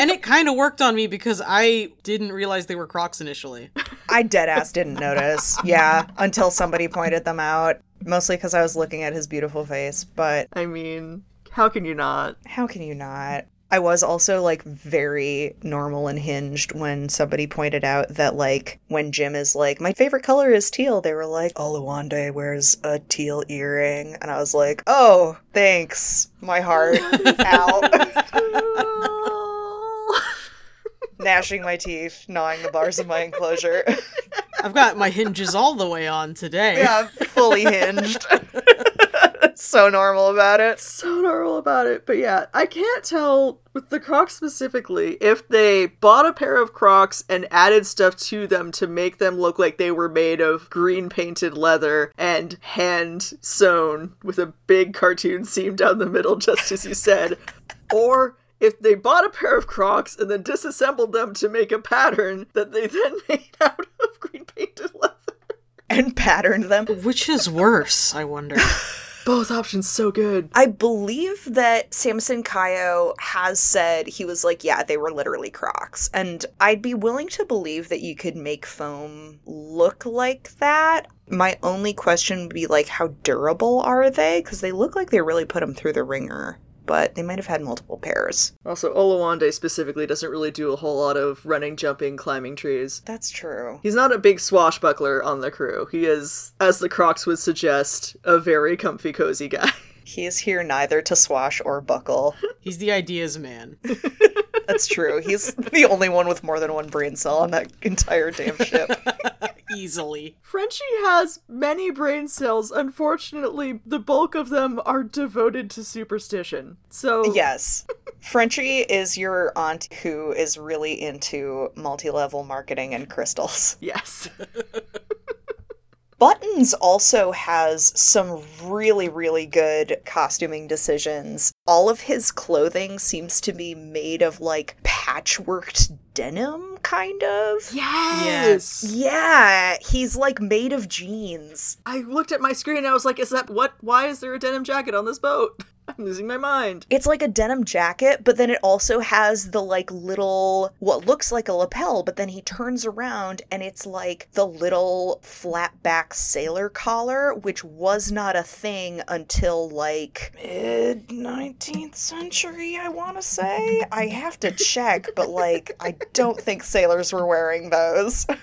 And it kind of worked on me because I didn't realize they were Crocs initially. I dead ass didn't notice. Yeah, until somebody pointed them out. Mostly because I was looking at his beautiful face, but I mean, how can you not? How can you not? I was also like very normal and hinged when somebody pointed out that like when Jim is like, my favorite color is teal, they were like, oh, Olawande wears a teal earring. And I was like, oh, thanks. My heart is out. Gnashing my teeth, gnawing the bars of my enclosure. I've got my hinges all the way on today. yeah, fully hinged. so normal about it. so normal about it. But yeah, I can't tell with the Crocs specifically if they bought a pair of Crocs and added stuff to them to make them look like they were made of green painted leather and hand sewn with a big cartoon seam down the middle, just as you said. or if they bought a pair of Crocs and then disassembled them to make a pattern that they then made out of green painted leather. And patterned them. Which is worse, I wonder. Both options so good. I believe that Samson Kayo has said he was like, yeah, they were literally Crocs. And I'd be willing to believe that you could make foam look like that. My only question would be like, how durable are they? Because they look like they really put them through the wringer, but they might have had multiple pairs. Also, Olawande specifically doesn't really do a whole lot of running, jumping, climbing trees. That's true. He's not a big swashbuckler on the crew. He is, as the Crocs would suggest, a very comfy, cozy guy. He is here neither to swash or buckle. He's the ideas man. That's true. He's the only one with more than one brain cell on that entire damn ship. Easily. Frenchie has many brain cells. Unfortunately, the bulk of them are devoted to superstition. So, Yes. Frenchie is your aunt who is really into multi level marketing and crystals. yes. Buttons also has some really, really good costuming decisions. All of his clothing seems to be made of like patchworked denim, kind of. Yes. Yeah, he's like made of jeans. I looked at my screen and I was like, is that what? Why is there a denim jacket on this boat? I'm losing my mind. It's like a denim jacket, but then it also has the like little what looks like a lapel, but then he turns around and it's like the little flat back sailor collar, which was not a thing until like mid 19th century, I want to say. I have to check, but like I don't think sailors were wearing those.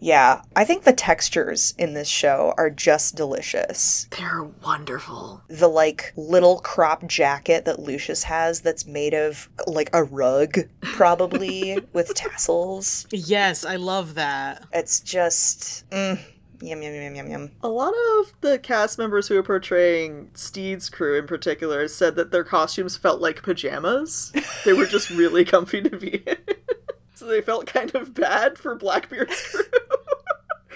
yeah, I think the textures in this show are just delicious They're wonderful. The like little crop jacket that Lucius has that's made of like a rug, probably with tassels. Yes, I love that. It's just mm, yum yum yum yum yum. A lot of the cast members who are portraying Stede's crew in particular said that their costumes felt like pajamas. They were just really comfy to be in. so they felt kind of bad for Blackbeard's crew.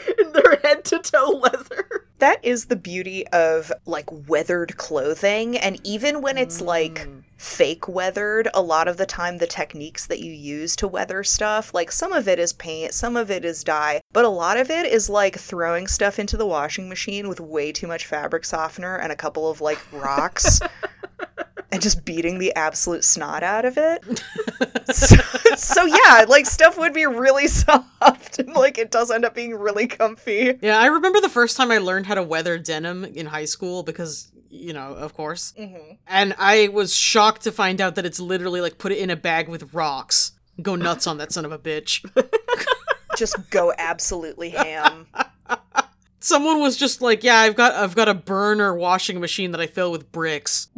in their head to toe leather. That is the beauty of like weathered clothing, and even when it's mm. like fake weathered, a lot of the time the techniques that you use to weather stuff, like some of it is paint, some of it is dye, but a lot of it is like throwing stuff into the washing machine with way too much fabric softener and a couple of like rocks. And just beating the absolute snot out of it. so, so yeah, like stuff would be really soft and like it does end up being really comfy. Yeah, I remember the first time I learned how to weather denim in high school because, you know, of course. Mm-hmm. And I was shocked to find out that it's literally like put it in a bag with rocks. Go nuts on that son of a bitch. Just go absolutely ham. Someone was just like, "Yeah, I've got I've got a burner washing machine that I fill with bricks."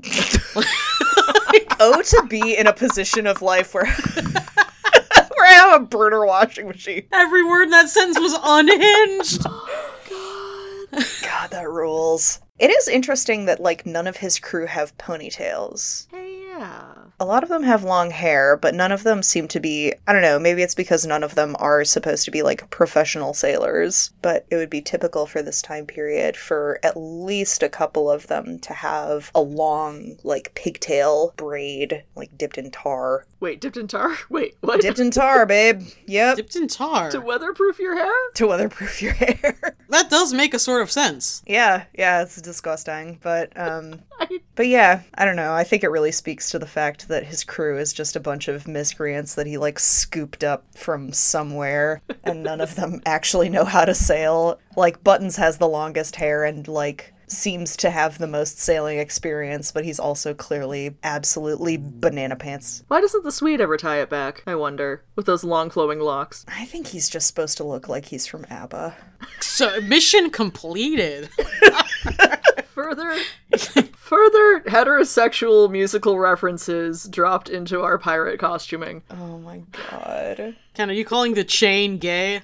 Oh, to be in a position of life where where I have a burner washing machine. Every word in that sentence was unhinged. God, that rules. It is interesting that like none of his crew have ponytails. Hey, yeah. A lot of them have long hair, but none of them seem to be. I don't know, maybe it's because none of them are supposed to be like professional sailors, but it would be typical for this time period for at least a couple of them to have a long, like pigtail braid, like dipped in tar. Wait, dipped in tar? Wait, what? Dipped in tar, babe. Yep. Dipped in tar. to weatherproof your hair? To weatherproof your hair. That does make a sort of sense. yeah, yeah, it's disgusting. But um I- But yeah, I don't know. I think it really speaks to the fact that his crew is just a bunch of miscreants that he like scooped up from somewhere and none of them actually know how to sail. Like Buttons has the longest hair and like seems to have the most sailing experience, but he's also clearly absolutely banana pants. Why doesn't the Swede ever tie it back? I wonder. With those long flowing locks. I think he's just supposed to look like he's from ABBA. So mission completed. Further further heterosexual musical references dropped into our pirate costuming. Oh my god. Ken, are you calling the chain gay?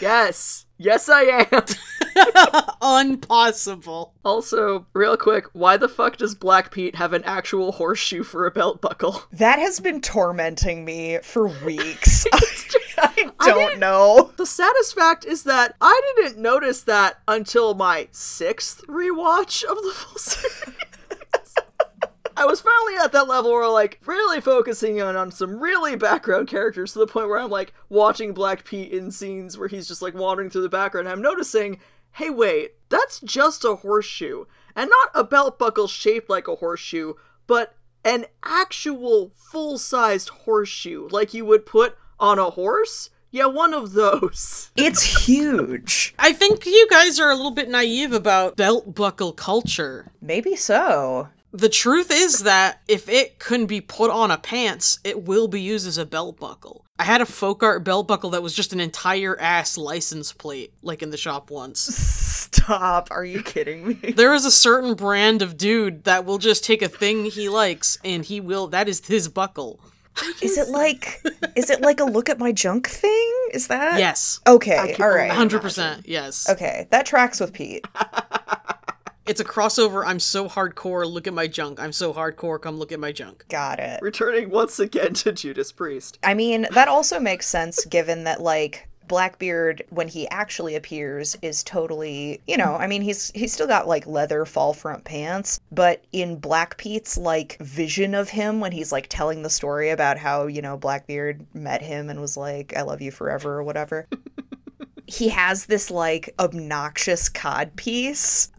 Yes. Yes I am. Impossible. Also, real quick, why the fuck does Black Pete have an actual horseshoe for a belt buckle? That has been tormenting me for weeks. I I don't didn't- know. The saddest fact is that I didn't notice that until my sixth rewatch of the full series. I was finally at that level where like really focusing on, on some really background characters to the point where I'm like watching Black Pete in scenes where he's just like wandering through the background and I'm noticing, hey wait, that's just a horseshoe. And not a belt buckle shaped like a horseshoe, but an actual full-sized horseshoe like you would put on a horse. Yeah, one of those. It's huge. I think you guys are a little bit naive about belt buckle culture. Maybe so. The truth is that if it can be put on a pants, it will be used as a belt buckle. I had a folk art belt buckle that was just an entire ass license plate, like in the shop once. Stop. Are you kidding me? There is a certain brand of dude that will just take a thing he likes and he will, that is his buckle. Is it like is it like a look at my junk thing? Is that Yes. Okay, all right. 100%. Yes. Okay, that tracks with Pete. It's a crossover. I'm so hardcore. Look at my junk. I'm so hardcore. Come look at my junk. Got it. Returning once again to Judas Priest. I mean, that also makes sense given that like Blackbeard when he actually appears is totally, you know, I mean he's he's still got like leather fall front pants, but in Black Pete's like vision of him when he's like telling the story about how, you know, Blackbeard met him and was like I love you forever or whatever. he has this like obnoxious cod piece.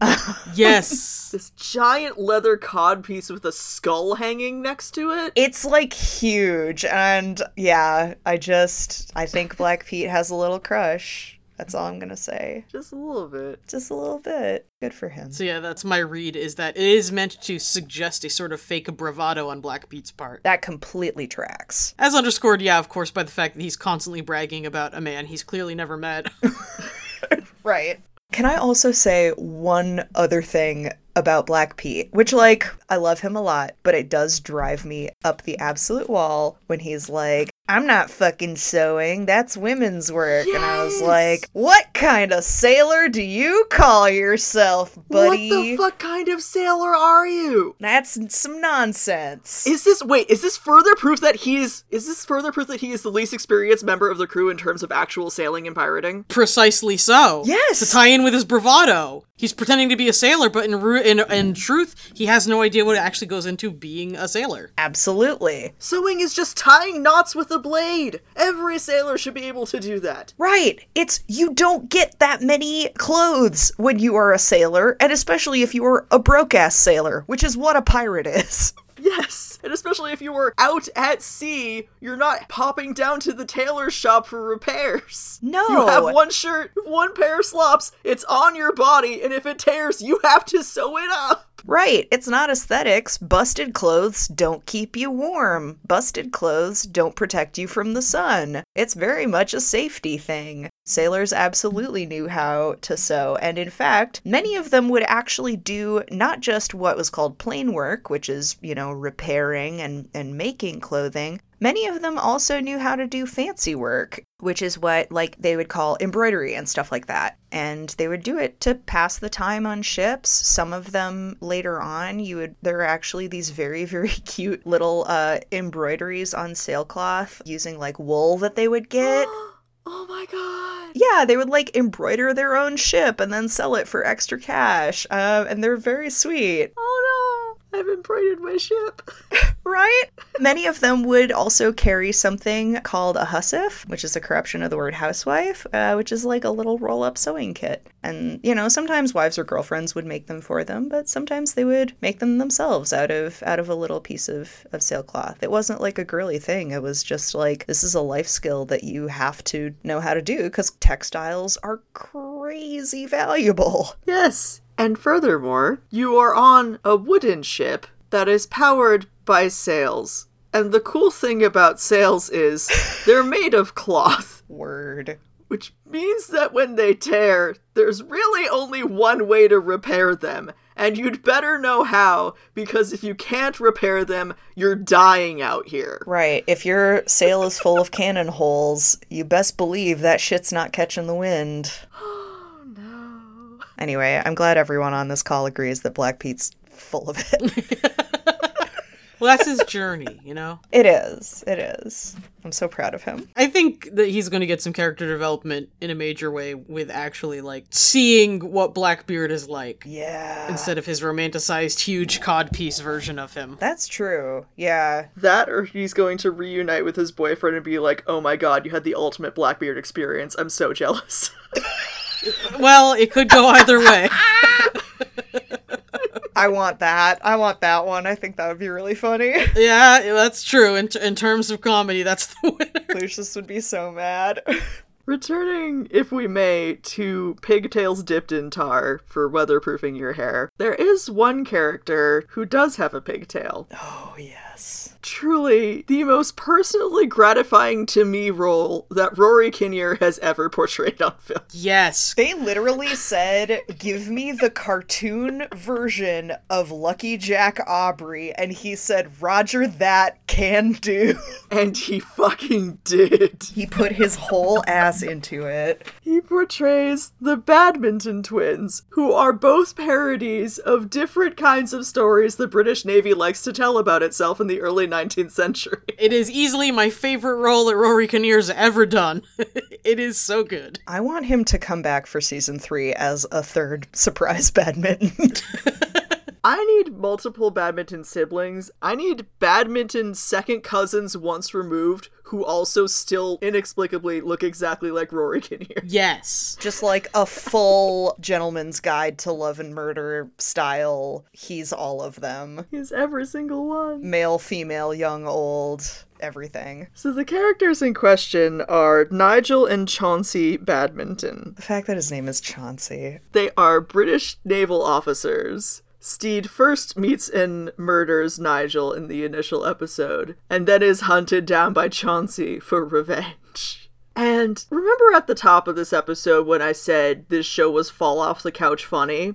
Yes. This giant leather cod piece with a skull hanging next to it. it's like huge and yeah, I just I think Black Pete has a little crush. That's all I'm going to say. Just a little bit. Just a little bit. Good for him. so yeah, that's my read is that it is meant to suggest a sort of fake bravado on Black Pete's part. That completely tracks. As underscored, yeah, of course, by the fact that he's constantly bragging about a man he's clearly never met. Right. Can I also say one other thing about Black Pete? Which, like, I love him a lot, but it does drive me up the absolute wall when he's like, I'm not fucking sewing. That's women's work. And I was like, what kind of sailor do you call yourself, buddy? What the fuck kind of sailor are you? That's some nonsense. Is this wait, is this further proof that he's is this further proof that he is the least experienced member of the crew in terms of actual sailing and pirating? Precisely so. Yes. To tie in with his bravado. He's pretending to be a sailor, but in, ru- in in truth, he has no idea what it actually goes into being a sailor. Absolutely. Sewing is just tying knots with a blade. Every sailor should be able to do that. Right. It's you don't get that many clothes when you are a sailor, and especially if you are a broke ass sailor, which is what a pirate is. Yes, and especially if you were out at sea, you're not popping down to the tailor's shop for repairs. No. You have one shirt, one pair of slops, it's on your body, and if it tears, you have to sew it up. Right. It's not aesthetics. Busted clothes don't keep you warm. Busted clothes don't protect you from the sun. It's very much a safety thing. Sailors absolutely knew how to sew, and in fact, many of them would actually do not just what was called plain work, which is, you know, repairing and, and making clothing. Many of them also knew how to do fancy work, which is what like they would call embroidery and stuff like that. And they would do it to pass the time on ships. Some of them later on, you would there are actually these very very cute little uh embroideries on sailcloth using like wool that they would get. Oh my god. Yeah, they would like embroider their own ship and then sell it for extra cash. Uh, and they're very sweet. Oh no, I've embroidered my ship. Right? Many of them would also carry something called a hussif, which is a corruption of the word housewife, uh, which is like a little roll up sewing kit. And, you know, sometimes wives or girlfriends would make them for them, but sometimes they would make them themselves out of out of a little piece of, of sailcloth. It wasn't like a girly thing. It was just like this is a life skill that you have to know how to do because textiles are crazy valuable. Yes, and furthermore, you are on a wooden ship that is powered by sails. And the cool thing about sails is they're made of cloth, Word. which means that when they tear, there's really only one way to repair them. And you'd better know how, because if you can't repair them, you're dying out here. Right. If your sail is full of cannon holes, you best believe that shit's not catching the wind. No. Anyway, I'm glad everyone on this call agrees that Black Pete's full of it. Well, that's his journey, you know? it is. It is. I'm so proud of him. I think that he's going to get some character development in a major way with actually, like, seeing what Blackbeard is like. Yeah. Instead of his romanticized, huge codpiece version of him. That's true. Yeah. That or he's going to reunite with his boyfriend and be like, oh my god, you had the ultimate Blackbeard experience. I'm so jealous. Well, it could go either way. I want that. I want that one. I think that would be really funny. Yeah, that's true. In, in terms of comedy, that's the winner. Lucius would be so mad. Returning, if we may, to pigtails dipped in tar for weatherproofing your hair, there is one character who does have a pigtail. oh, yes. Truly, the most personally gratifying to me role that Rory Kinnear has ever portrayed on film. Yes. They literally said, "Give me the cartoon version of Lucky Jack Aubrey," and he said, "Roger that can do." And he fucking did. He put his whole ass into it. He portrays the Badminton twins, who are both parodies of different kinds of stories the British Navy likes to tell about itself in the early 19th century. It is easily my favorite role that Rory Kinnear's ever done. it is so good. I want him to come back for season three as a third surprise badminton. I need multiple badminton siblings. I need badminton second cousins once removed who also still inexplicably look exactly like Rory Kinnear. Yes. Just like a full gentleman's guide to love and murder style. He's all of them. He's every single one. Male, female, young, old, everything. So the characters in question are Nigel and Chauncey Badminton. The fact that his name is Chauncey. They are British naval officers. Stede first meets and murders Nigel in the initial episode, and then is hunted down by Chauncey for revenge. And remember at the top of this episode when I said this show was fall off the couch funny?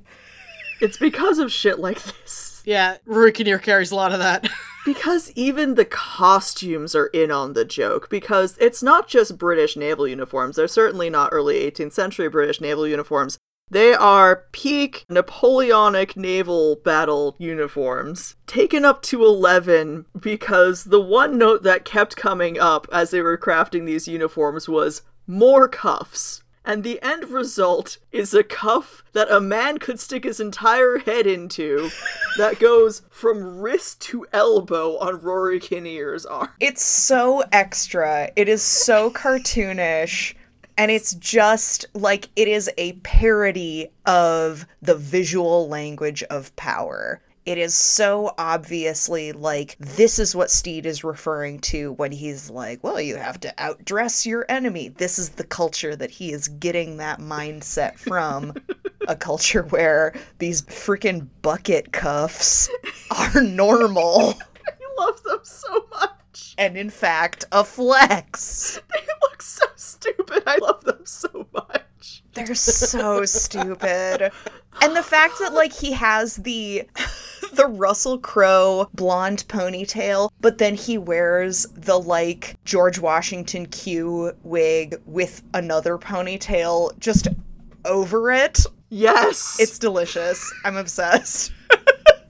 It's because of shit like this. Yeah, Kinnear carries a lot of that. Because even the costumes are in on the joke, because it's not just British naval uniforms. They're certainly not early 18th century British naval uniforms. They are peak Napoleonic naval battle uniforms, taken up to 11 because the one note that kept coming up as they were crafting these uniforms was more cuffs. And the end result is a cuff that a man could stick his entire head into that goes from wrist to elbow on Rory Kinnear's arm. It's so extra. It is so cartoonish. And it's just like it is a parody of the visual language of power. It is so obviously like this is what Stede is referring to when he's like, well, you have to outdress your enemy. This is the culture that he is getting that mindset from. a culture where these freaking bucket cuffs are normal I love them so much. And, in fact, a flex. They look so stupid. I love them so much. They're so stupid. And the fact that like he has the the Russell Crowe blonde ponytail, but then he wears the like George Washington Q wig with another ponytail just over it. Yes. It's delicious. I'm obsessed.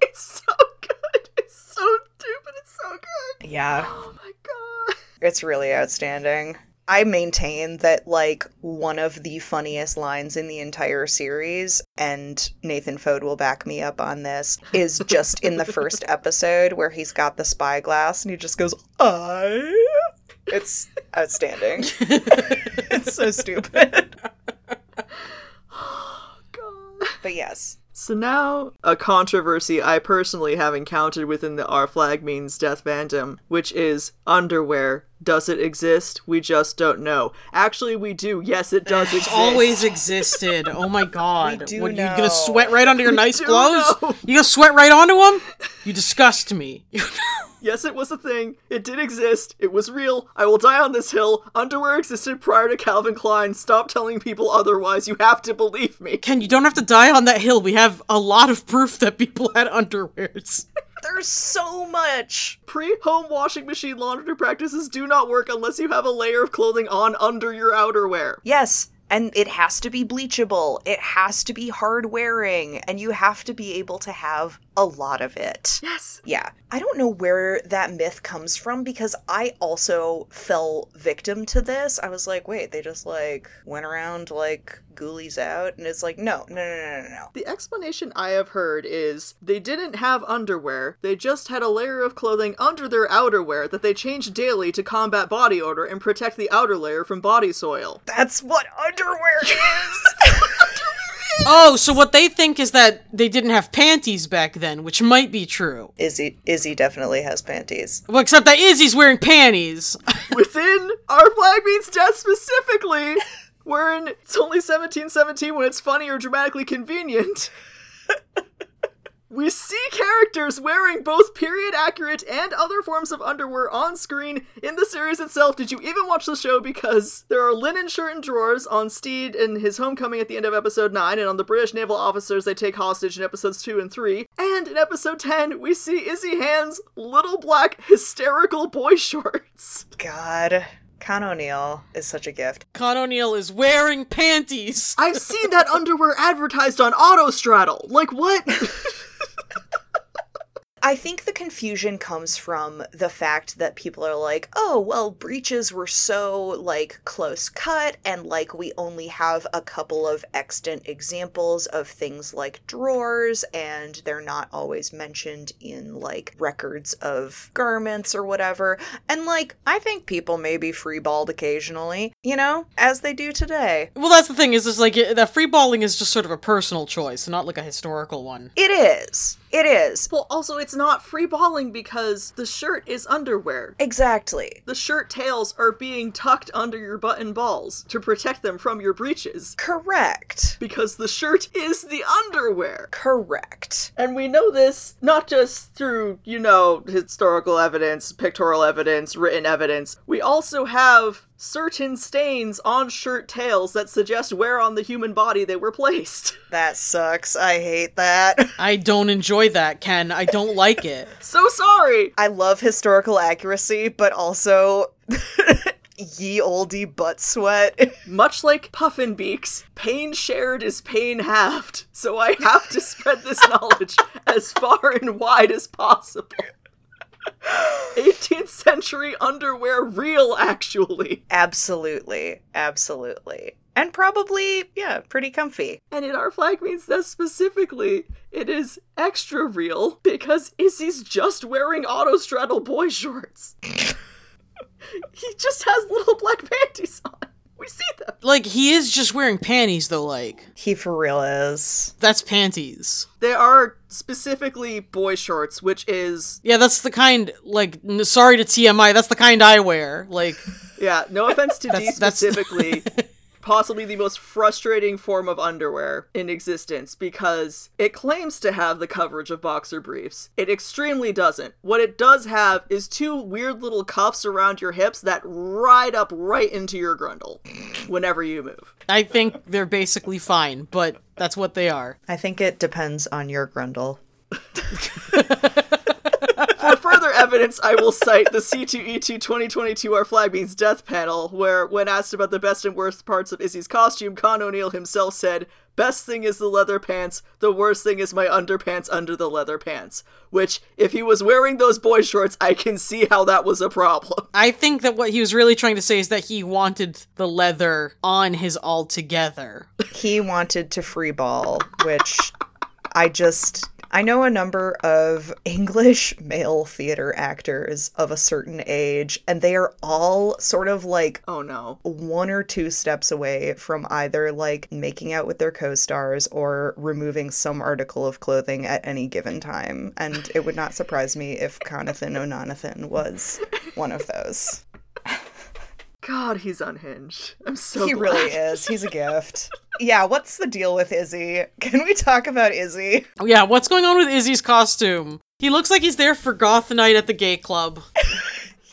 it's so good. It's so stupid. It's so good. Yeah, Oh my god. it's really outstanding. I maintain that like one of the funniest lines in the entire series, and Nathan Foad will back me up on this, is just in the first episode where he's got the spyglass and he just goes, I. It's outstanding. it's so stupid. Oh god. But yes. So now, a controversy I personally have encountered within the Our Flag Means Death fandom, which is underwear. Does it exist? We just don't know. Actually, we do. Yes, it does It's exist. always existed. Oh my god. do what, you know. gonna sweat right under your nice clothes? know. You gonna sweat right onto them? You disgust me. Yes, it was a thing. It did exist. It was real. I will die on this hill. Underwear existed prior to Calvin Klein. Stop telling people otherwise. You have to believe me. Ken, you don't have to die on that hill. We have a lot of proof that people had underwears. There's so much. Pre home washing machine laundry practices do not work unless you have a layer of clothing on under your outerwear. Yes. And it has to be bleachable. It has to be hard wearing. And you have to be able to have a lot of it. Yes. Yeah. I don't know where that myth comes from because I also fell victim to this. I was like, wait, they just like went around like ghoulies out. And it's like, no, no, no, no, no, no. The explanation I have heard is they didn't have underwear, they just had a layer of clothing under their outerwear that they changed daily to combat body odor and protect the outer layer from body soil. That's what underwear is. Oh, so what they think is that they didn't have panties back then, which might be true. Izzy Izzy definitely has panties. Well, except that Izzy's wearing panties. Within our flag means death specifically, wherein it's only 1717 when it's funny or dramatically convenient. We see characters wearing both period accurate and other forms of underwear on screen in the series itself. Did you even watch the show? Because there are linen shirt and drawers on Stede and his homecoming at the end of episode 9, and on the British naval officers they take hostage in episodes 2 and 3. And in episode 10, we see Izzy Hand's little black hysterical boy shorts. God. Con O'Neill is such a gift. Con O'Neill is wearing panties. I've seen that underwear advertised on Autostraddle. Like, what? I think the confusion comes from the fact that people are like, oh, well, breeches were so like close cut, and like we only have a couple of extant examples of things like drawers, and they're not always mentioned in like records of garments or whatever. And like, I think people may be freeballed occasionally, you know, as they do today. Well, that's the thing is, is like that freeballing is just sort of a personal choice, not like a historical one. It is. It is. Well, also, it's not free balling because the shirt is underwear. Exactly. The shirt tails are being tucked under your button balls to protect them from your breeches Correct. because the shirt is the underwear. Correct. And we know this not just through, you know, historical evidence, pictorial evidence, written evidence. We also have certain stains on shirt tails that suggest where on the human body they were placed. That sucks. I hate that. I don't enjoy that, Ken. I don't like it. so sorry! I love historical accuracy, but also ye olde butt sweat. Much like Puffin Beaks, pain shared is pain halved. So I have to spread this knowledge as far and wide as possible. 18th century underwear real, actually. absolutely. Absolutely. And probably, yeah, pretty comfy. And in our flag means death specifically, it is extra real because Izzy's just wearing autostraddle boy shorts. he just has little black panties on. We see them. Like he is just wearing panties though. Like He for real is. that's panties. They are specifically boy shorts, which is, Yeah, that's the kind. Like, n- sorry to TMI, that's the kind I wear. Like, yeah, no offense to Dee That's- that's- specifically, possibly the most frustrating form of underwear in existence because it claims to have the coverage of boxer briefs. It extremely doesn't. What it does have is two weird little cuffs around your hips that ride up right into your grundle whenever you move. I think they're basically fine, but that's what they are. I think it depends on your grundle. For further evidence, I will cite the C2E2 2022 Our Flag Means Death panel, where, when asked about the best and worst parts of Izzy's costume, Con O'Neill himself said, Best thing is the leather pants, the worst thing is my underpants under the leather pants. Which, if he was wearing those boy shorts, I can see how that was a problem. I think that what he was really trying to say is that he wanted the leather on his altogether. he wanted to free ball, which I just I know a number of English male theater actors of a certain age, and they are all sort of like Oh no. one or two steps away from either like making out with their co-stars or removing some article of clothing at any given time. And it would not surprise me if Conathan O'Nonathan was one of those. God, he's unhinged. I'm so he glad. really is. He's a gift. Yeah, what's the deal with Izzy? Can we talk about Izzy? Oh, yeah, what's going on with Izzy's costume? He looks like he's there for goth night at the gay club.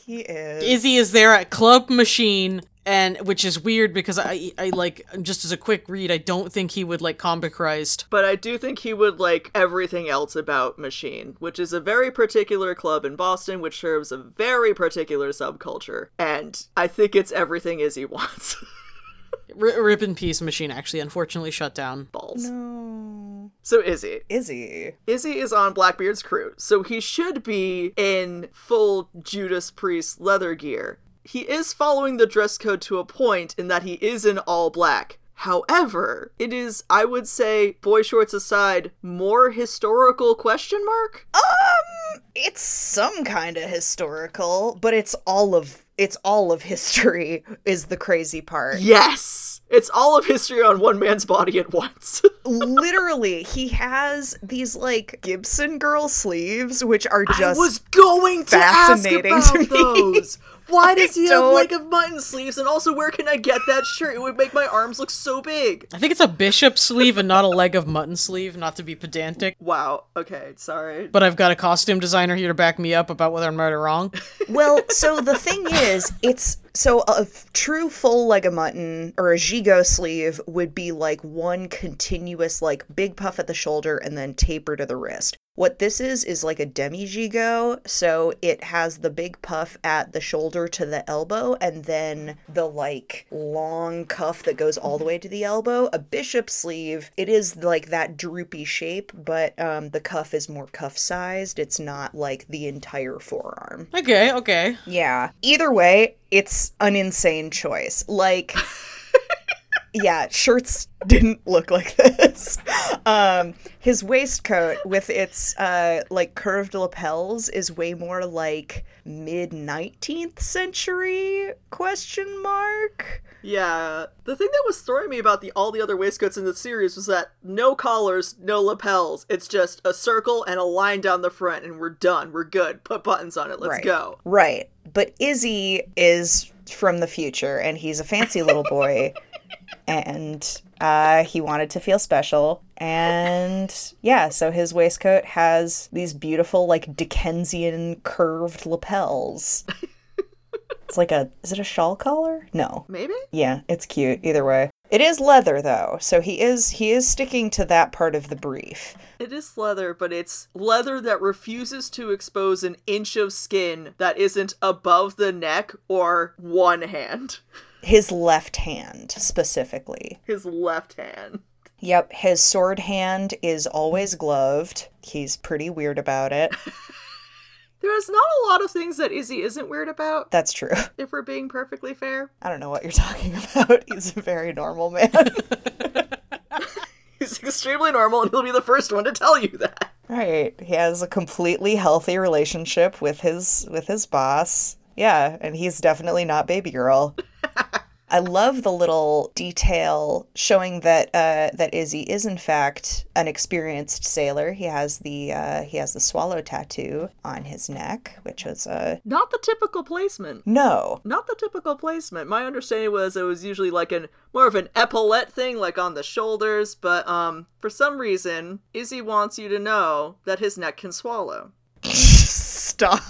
He is. Izzy is there at Club Machine, and which is weird because I, I like just as a quick read, I don't think he would like Comic Christ. But I do think he would like everything else about Machine, which is a very particular club in Boston, which serves a very particular subculture. And I think it's everything Izzy wants. R- Rip in Peace Machine actually unfortunately shut down. Balls. No. So Izzy. Izzy. Izzy is on Blackbeard's crew, so he should be in full Judas Priest leather gear. He is following the dress code to a point in that he is in all black. However, it is, I would say, boy shorts aside, more historical question mark? Um, it's some kind of historical, but it's all of it's all of history is the crazy part. Yes! It's all of history on one man's body at once. Literally, he has these like Gibson girl sleeves, which are I just was going to fascinating ask to me. those. Why does he have don't- like a mutton sleeves? And also, where can I get that shirt? It would make my arms look so big. I think it's a bishop sleeve and not a leg of mutton sleeve, not to be pedantic. Wow. Okay. Sorry. But I've got a costume designer here to back me up about whether I'm right or wrong. Well, so the thing is, it's So a true full leg of mutton or a gigot sleeve would be like one continuous like big puff at the shoulder and then taper to the wrist. What this is is like a demi gigot, so it has the big puff at the shoulder to the elbow and then the like long cuff that goes all the way to the elbow. A bishop sleeve, it is like that droopy shape, but um, the cuff is more cuff sized. It's not like the entire forearm. Okay, okay. Yeah. Either way, it's an insane choice. Like, yeah, shirts didn't look like this. Um, his waistcoat with its uh, like curved lapels is way more like mid 19th century question mark. Yeah, the thing that was throwing me about the all the other waistcoats in the series was that no collars, no lapels. It's just a circle and a line down the front, and we're done. We're good. Put buttons on it. Let's Right. go. Right. But Izzy is from the future and he's a fancy little boy and uh, he wanted to feel special. And yeah, so his waistcoat has these beautiful, like Dickensian curved lapels. It's like a, is it a shawl collar? No. Maybe. Yeah, it's cute either way. It is leather though, so he is he is sticking to that part of the brief. It is leather, but it's leather that refuses to expose an inch of skin that isn't above the neck or one hand. His left hand specifically. His left hand. Yep, his sword hand is always gloved. He's pretty weird about it. There's not a lot of things that Izzy isn't weird about, That's true. if we're being perfectly fair. I don't know what you're talking about. He's a very normal man. He's extremely normal, and he'll be the first one to tell you that. right. He has a completely healthy relationship with his with his boss. Yeah, and he's definitely not baby girl. I love the little detail showing that uh, that Izzy is in fact an experienced sailor. He has the uh, he has the swallow tattoo on his neck, which was a Not the typical placement. no. Not the typical placement. My understanding was it was usually like an more of an epaulette thing, like on the shoulders. But um, for some reason, Izzy wants you to know that his neck can swallow. Stop.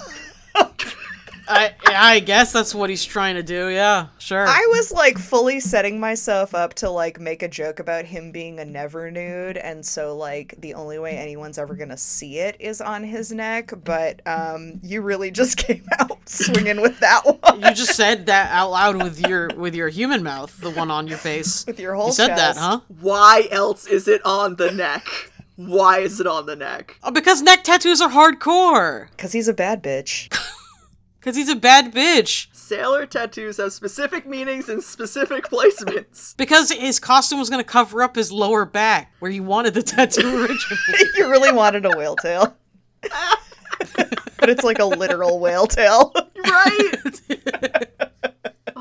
I I guess that's what he's trying to do. Yeah, sure. I was like fully setting myself up to like make a joke about him being a never nude, and so like the only way anyone's ever gonna see it is on his neck. But um, you really just came out swinging with that one you just said that out loud with your with your human mouth, the one on your face. with your whole. You said that, huh? Why else is it on the neck? Why is it on the neck? Oh, because neck tattoos are hardcore. Cause he's a bad bitch. Because he's a bad bitch. Sailor tattoos have specific meanings and specific placements. Because his costume was going to cover up his lower back, where he wanted the tattoo originally. you really wanted a whale tail. but it's like a literal whale tail. Right?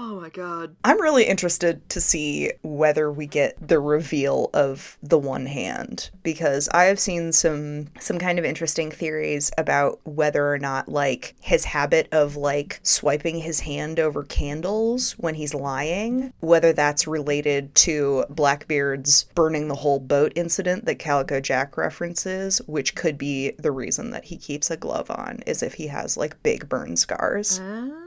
Oh my god. I'm really interested to see whether we get the reveal of the one hand because I have seen some some kind of interesting theories about whether or not like his habit of like swiping his hand over candles when he's lying, whether that's related to Blackbeard's burning the whole boat incident that Calico Jack references, which could be the reason that he keeps a glove on is if he has like big burn scars. Ah.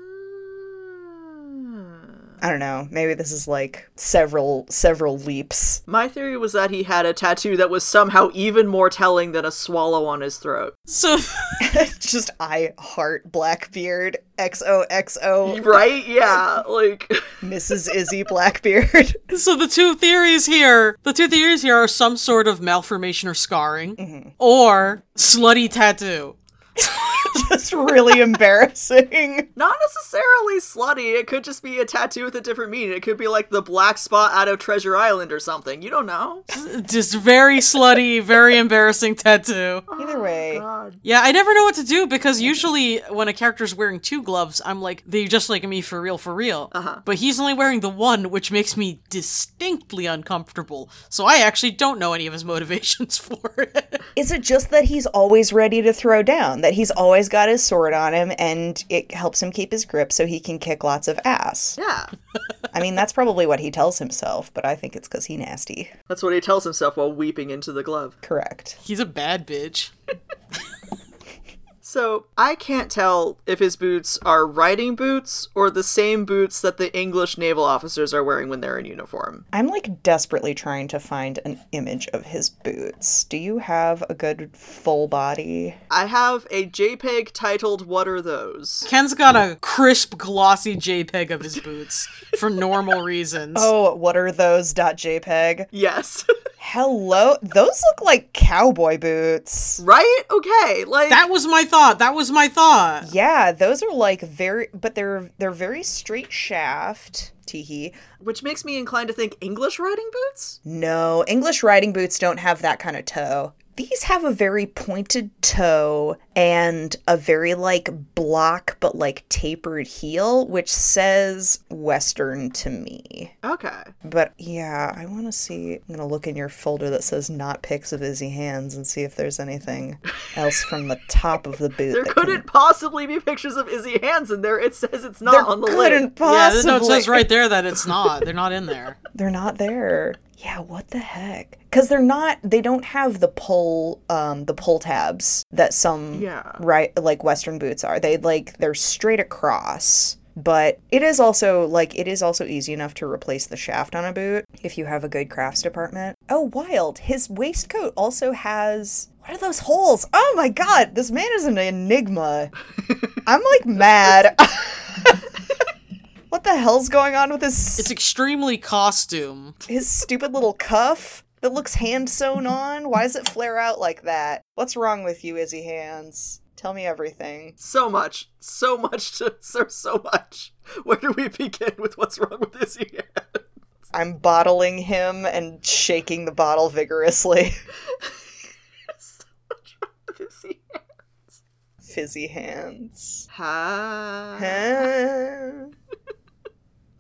I don't know. Maybe this is like several several leaps. My theory was that he had a tattoo that was somehow even more telling than a swallow on his throat. so, Just I heart Blackbeard XOXO Right? Yeah. Like, Mrs. Izzy Blackbeard. so the two theories here, the two theories here are some sort of malformation or scarring, mm-hmm. or slutty tattoo. Just really embarrassing. not necessarily slutty. It could just be a tattoo with a different meaning. It could be like the black spot out of Treasure Island or something. You don't know. Just very slutty, very embarrassing tattoo. Either way, God. Yeah, I never know what to do because usually when a character's wearing two gloves, I'm like, they're just like me for real, for real. Uh-huh. But he's only wearing the one, which makes me distinctly uncomfortable. So I actually don't know any of his motivations for it. is it just that he's always ready to throw down? That he's always got his sword on him and it helps him keep his grip so he can kick lots of ass? Yeah. I mean, that's probably what he tells himself, but I think it's because he nasty. That's what he tells himself while weeping into the glove. Correct. He's a bad bitch. So I can't tell if his boots are riding boots or the same boots that the English naval officers are wearing when they're in uniform. I'm like desperately trying to find an image of his boots. Do you have a good full body? I have a JPEG titled What Are Those? Ken's got a crisp, glossy JPEG of his boots for normal reasons. Oh, what are those? .jpeg. Yes. Hello, those look like cowboy boots. right? Okay. Like That was my thought. That was my thought. Yeah, those are like very, but they're they're very straight shaft. Teehee. which makes me inclined to think English riding boots? No, English riding boots don't have that kind of toe. These have a very pointed toe and a very like block but like tapered heel, which says Western to me. Okay. But yeah, I want to see. I'm going to look in your folder that says not pics of Izzy hands and see if there's anything else from the top of the boot. There couldn't possibly be pictures of Izzy hands in there. It says it's not There on the couldn't link. Yeah, the possibly. note says right there that it's not. They're not in there. They're not there. Yeah, what the heck? Because they're not. They don't have the pull, um, the pull tabs that some Yeah. right like Western boots are. They like they're straight across. But it is also like it is also easy enough to replace the shaft on a boot if you have a good crafts department. Oh, wild! His waistcoat also has what are those holes? Oh my god, this man is an enigma. I'm like mad. what the hell's going on with his It's extremely costume. his stupid little cuff that looks hand sewn on. Why does it flare out like that? What's wrong with you, Izzy Hands? Tell me everything. So much. So much to so so much. Where do we begin with what's wrong with Izzy hands? I'm bottling him and shaking the bottle vigorously. so much wrong with Izzy hands. Fizzy hands. Ha. Huh?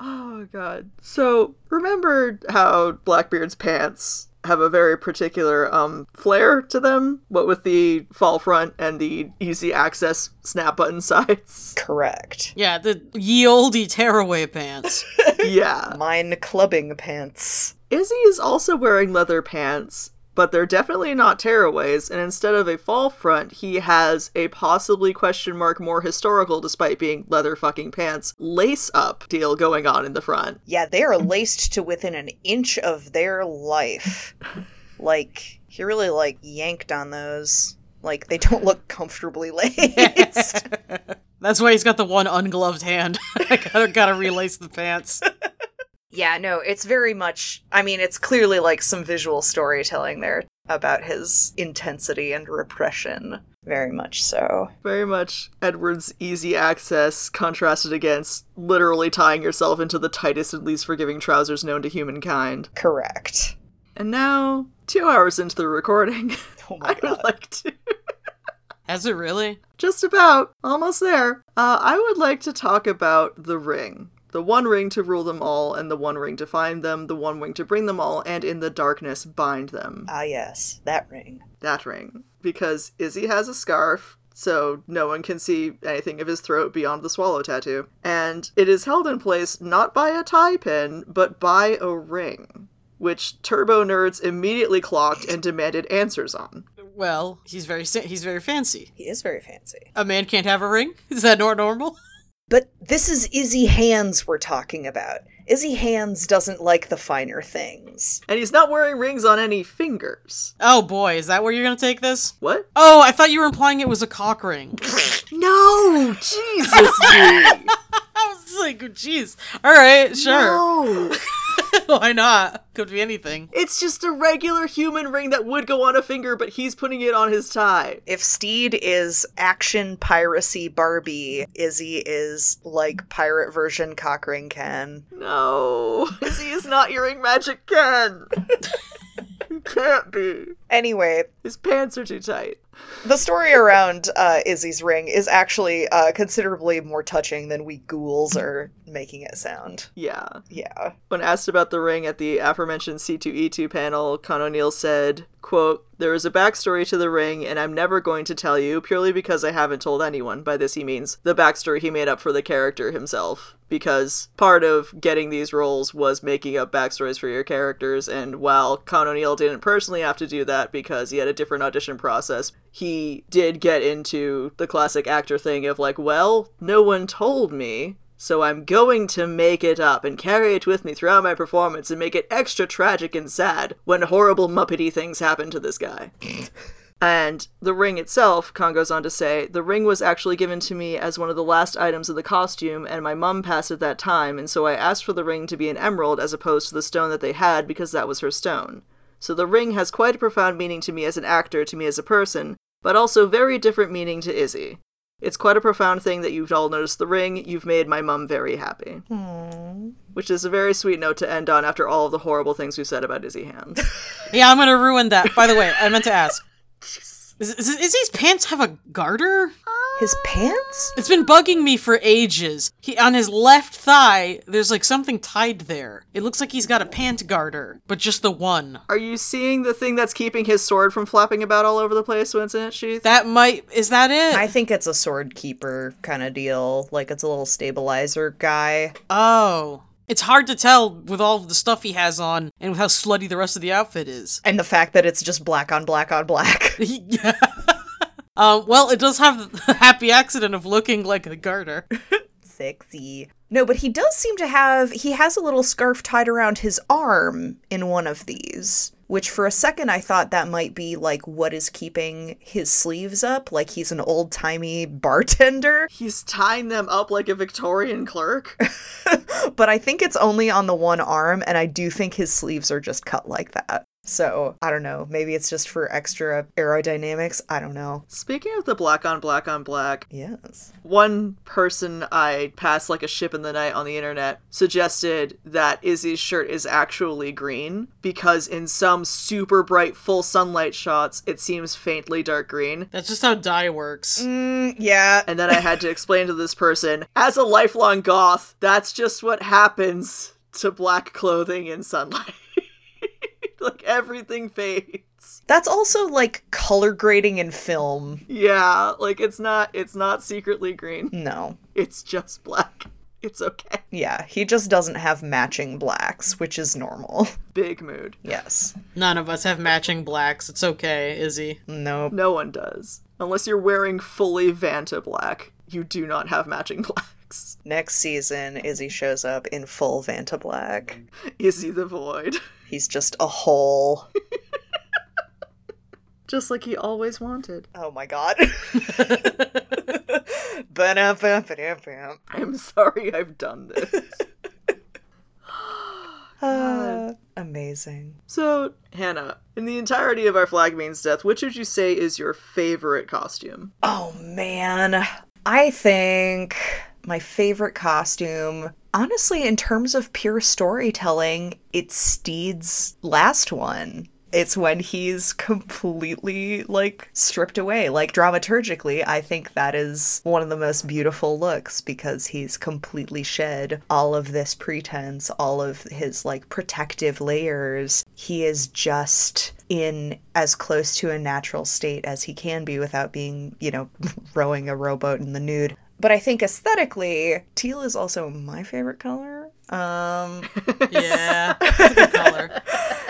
Oh god. So remember how Blackbeard's pants have a very particular um flair to them? What with the fall front and the easy access snap button sides? Correct. Yeah, the ye olde tearaway pants. yeah. Mine clubbing pants. Izzy is also wearing leather pants, but they're definitely not tearaways, and instead of a fall front, he has a possibly question mark more historical, despite being leather fucking pants, lace up deal going on in the front. Yeah, they are laced to within an inch of their life. Like, he really, like, yanked on those. Like, they don't look comfortably laced. That's why he's got the one ungloved hand. I gotta, gotta relace the pants. Yeah, no, it's very much. I mean, it's clearly like some visual storytelling there about his intensity and repression. Very much so. Very much Edward's easy access contrasted against literally tying yourself into the tightest and least forgiving trousers known to humankind. Correct. And now, two hours into the recording, Oh I my would god. like to. Has it really? Just about. Almost there. Uh, I would like to talk about the ring. The one ring to rule them all, and the one ring to find them, the one ring to bring them all, and in the darkness bind them. Ah, yes, that ring. That ring. Because Izzy has a scarf, so no one can see anything of his throat beyond the swallow tattoo. And it is held in place not by a tie pin, but by a ring. Which turbo nerds immediately clocked and demanded answers on. Well, he's very he's very fancy. He is very fancy. A man can't have a ring. Is that not normal? But this is Izzy Hands we're talking about. Izzy Hands doesn't like the finer things. And he's not wearing rings on any fingers. Oh boy, is that where you're gonna take this? What? Oh, I thought you were implying it was a cock ring. No! Jesus, Dee! I was like, jeez. All right, sure. No! Why not? Could be anything. It's just a regular human ring that would go on a finger, but he's putting it on his tie. If Stede is action piracy Barbie, Izzy is like pirate version Cockring Ken. No. Izzy is not earring magic Ken. he can't be. Anyway, His pants are too tight. The story around uh, Izzy's ring is actually uh, considerably more touching than we ghouls are making it sound. Yeah. Yeah. When asked about the ring at the aforementioned C2E2 panel, Con O'Neill said, quote, There is a backstory to the ring, and I'm never going to tell you, purely because I haven't told anyone. By this he means the backstory he made up for the character himself. because part of getting these roles was making up backstories for your characters. And while Con O'Neill didn't personally have to do that because he had a different audition process, he did get into the classic actor thing of like, well, no one told me. So I'm going to make it up and carry it with me throughout my performance and make it extra tragic and sad when horrible Muppety things happen to this guy. And the ring itself, Con goes on to say, the ring was actually given to me as one of the last items of the costume, and my mum passed at that time, and so I asked for the ring to be an emerald as opposed to the stone that they had because that was her stone. So the ring has quite a profound meaning to me as an actor, to me as a person, but also very different meaning to Izzy. It's quite a profound thing that you've all noticed the ring. You've made my mum very happy. Which is a very sweet note to end on after all of the horrible things we've said about Izzy Hands. Yeah, I'm gonna ruin that. By the way, I meant to ask. Is, is, Izzy's pants have a garter? His pants? It's been bugging me for ages. He on his left thigh, there's like something tied there. It looks like he's got a pant garter, but just the one. Are you seeing the thing that's keeping his sword from flapping about all over the place when it's in its sheath? That might is that it? I think it's a sword keeper kind of deal. Like it's a little stabilizer guy. oh. It's hard to tell with all of the stuff he has on and with how slutty the rest of the outfit is. And the fact that it's just black on black on black. yeah. Um, well, it does have the happy accident of looking like a garter. Sexy. No, but he does seem to have he has a little scarf tied around his arm in one of these. Which for a second I thought that might be like what is keeping his sleeves up, like he's an old timey bartender. He's tying them up like a Victorian clerk. but I think it's only on the one arm, and I do think his sleeves are just cut like that. So I don't know. Maybe it's just for extra aerodynamics. I don't know. Speaking of the black on black on black, Yes. one person I passed like a ship in the night on the internet suggested that Izzy's shirt is actually green because in some super bright full sunlight shots it seems faintly dark green. That's just how dye works. Mm, yeah. And then I had to explain to this person, as a lifelong goth, that's just what happens to black clothing in sunlight. like everything fades. That's also like color grading in film. Yeah, like it's not it's not secretly green. No. It's just black. It's okay. Yeah, he just doesn't have matching blacks, which is normal. Big mood. yes. None of us have matching blacks. It's okay, Izzy. Nope. No one does. Unless you're wearing fully Vanta black, you do not have matching blacks. Next season, Izzy shows up in full Vanta black. Izzy the Void. He's just a hole. Just like he always wanted. Oh my god. I'm sorry I've done this. Ah, amazing. so, Hannah, in the entirety of our flag means death, which would you say is your favorite costume? Oh man. I think my favorite costume, honestly, in terms of pure storytelling, it's Stede's last one. It's when he's completely like stripped away. Like dramaturgically, I think that is one of the most beautiful looks because he's completely shed all of this pretense, all of his like protective layers. He is just in as close to a natural state as he can be without being, you know, rowing a rowboat in the nude. But I think aesthetically, teal is also my favorite color. Um Yeah, it's a good color.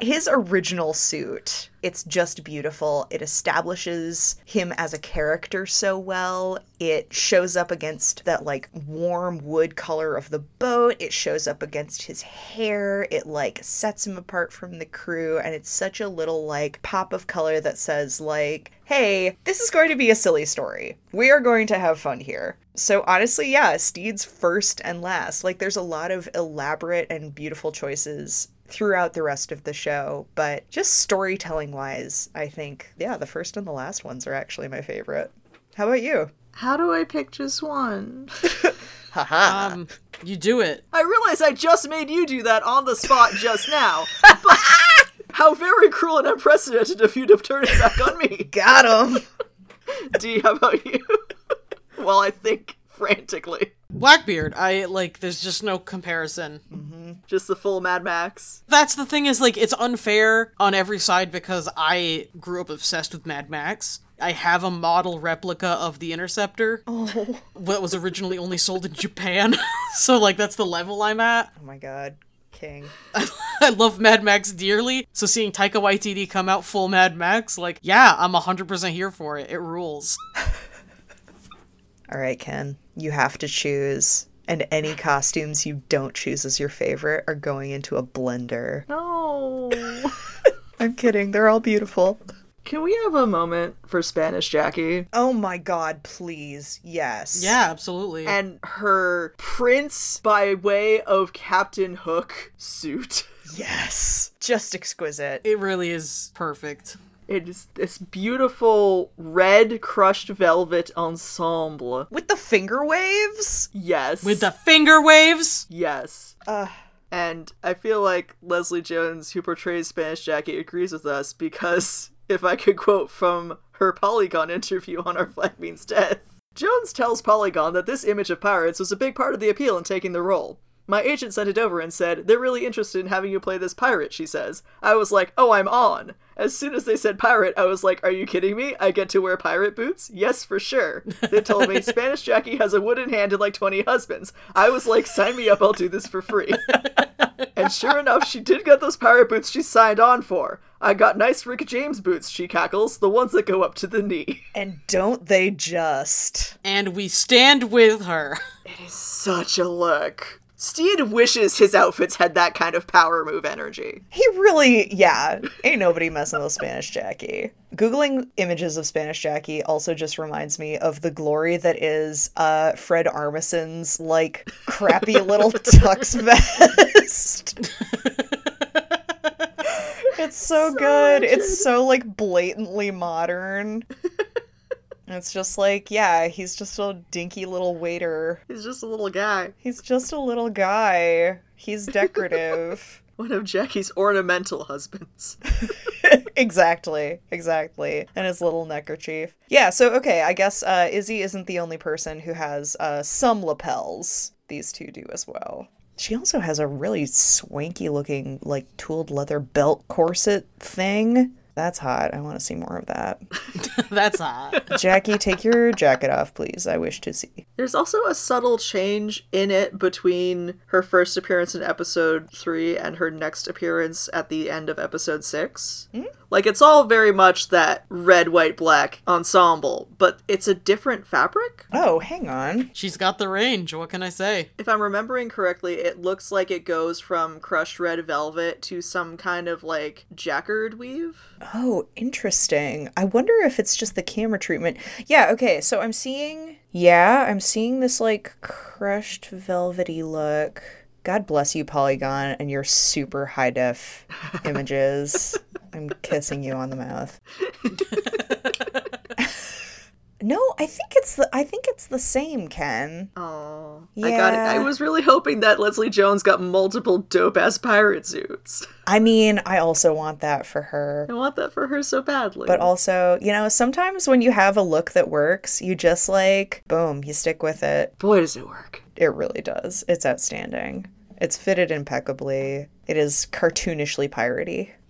his original suit it's just beautiful. It establishes him as a character so well. It shows up against that like warm wood color of the boat. It shows up against his hair. It like sets him apart from the crew and it's such a little like pop of color that says like hey this is going to be a silly story. We are going to have fun here. So honestly, yeah, Stede's first and last. Like there's a lot of elaborate and beautiful choices throughout the rest of the show, but just storytelling wise, I think yeah, the first and the last ones are actually my favorite. How about you? How do I pick just one? Haha. Um, you do it. I realize I just made you do that on the spot just now, but how very cruel and unprecedented of you to turn it back on me. Got him. Dee, how about you? While I think frantically. Blackbeard. I like. There's just no comparison. Mm-hmm. Just the full Mad Max. That's the thing is like it's unfair on every side because I grew up obsessed with Mad Max I have a model replica of the Interceptor Oh. that was originally only sold in Japan. so like that's the level I'm at. Oh my god. King. I love Mad Max dearly. So seeing Taika Waititi come out full Mad Max, like, yeah, I'm 100% here for it. It rules. All right, Ken. You have to choose. And any costumes you don't choose as your favorite are going into a blender. No. I'm kidding. They're all beautiful. Can we have a moment for Spanish Jackie Oh my god, please. Yes. Yeah, absolutely. and her prince by way of Captain Hook suit? Yes. Just exquisite. it really is perfect. It is this beautiful red crushed velvet ensemble. With the finger waves? Yes. With the finger waves. Yes. Ugh. And I feel like Leslie Jones, who portrays Spanish Jackie, agrees with us because if I could quote from her Polygon interview on our Flag Means Death, Jones tells Polygon that this image of pirates was a big part of the appeal in taking the role. My agent sent it over and said, They're really interested in having you play this pirate, she says. I was like, Oh, I'm on. As soon as they said pirate, I was like, Are you kidding me? I get to wear pirate boots? Yes, for sure. They told me Spanish Jackie has a wooden hand and like 20 husbands. I was like, Sign me up, I'll do this for free. And sure enough, she did get those pirate boots she signed on for. I got nice Rick James boots, she cackles, the ones that go up to the knee. And don't they just? And we stand with her. It is such a look. Stede wishes his outfits had that kind of power move energy. He really, yeah, ain't nobody messing with Spanish Jackie. Googling images of Spanish Jackie also just reminds me of the glory that is uh, Fred Armisen's like crappy little tux vest. it's so, good. It's so like blatantly modern. It's just like, yeah, he's just a dinky little waiter. He's just a little guy. He's just a little guy. He's decorative. One of Jackie's ornamental husbands. exactly, exactly. And his little neckerchief. Yeah, so okay, I guess uh, Izzy isn't the only person who has uh, some lapels. These two do as well. She also has a really swanky looking, like, tooled leather belt corset thing. That's hot. I want to see more of that. That's hot. Jackie, take your jacket off, please. I wish to see. There's also a subtle change in it between her first appearance in episode 3 and her next appearance at the end of episode 6. Hmm? Like, it's all very much that red, white, black ensemble, but it's a different fabric. Oh, hang on. She's got the range. What can I say? If I'm remembering correctly, it looks like it goes from crushed red velvet to some kind of like jacquard weave. Oh, interesting. I wonder if it's just the camera treatment. Yeah, okay, so I'm seeing Yeah, I'm seeing this like crushed velvety look. God bless you, Polygon, and your super high def images. I'm kissing you on the mouth. no, I think it's the I think it's the same, Ken. Oh, I got it. I was really hoping that Leslie Jones got multiple dope ass pirate suits. I mean, I also want that for her. I want that for her so badly. But also, you know, sometimes when you have a look that works, you just like, boom, you stick with it. boy, does it work. It really does. It's outstanding. It's fitted impeccably. It is cartoonishly piratey.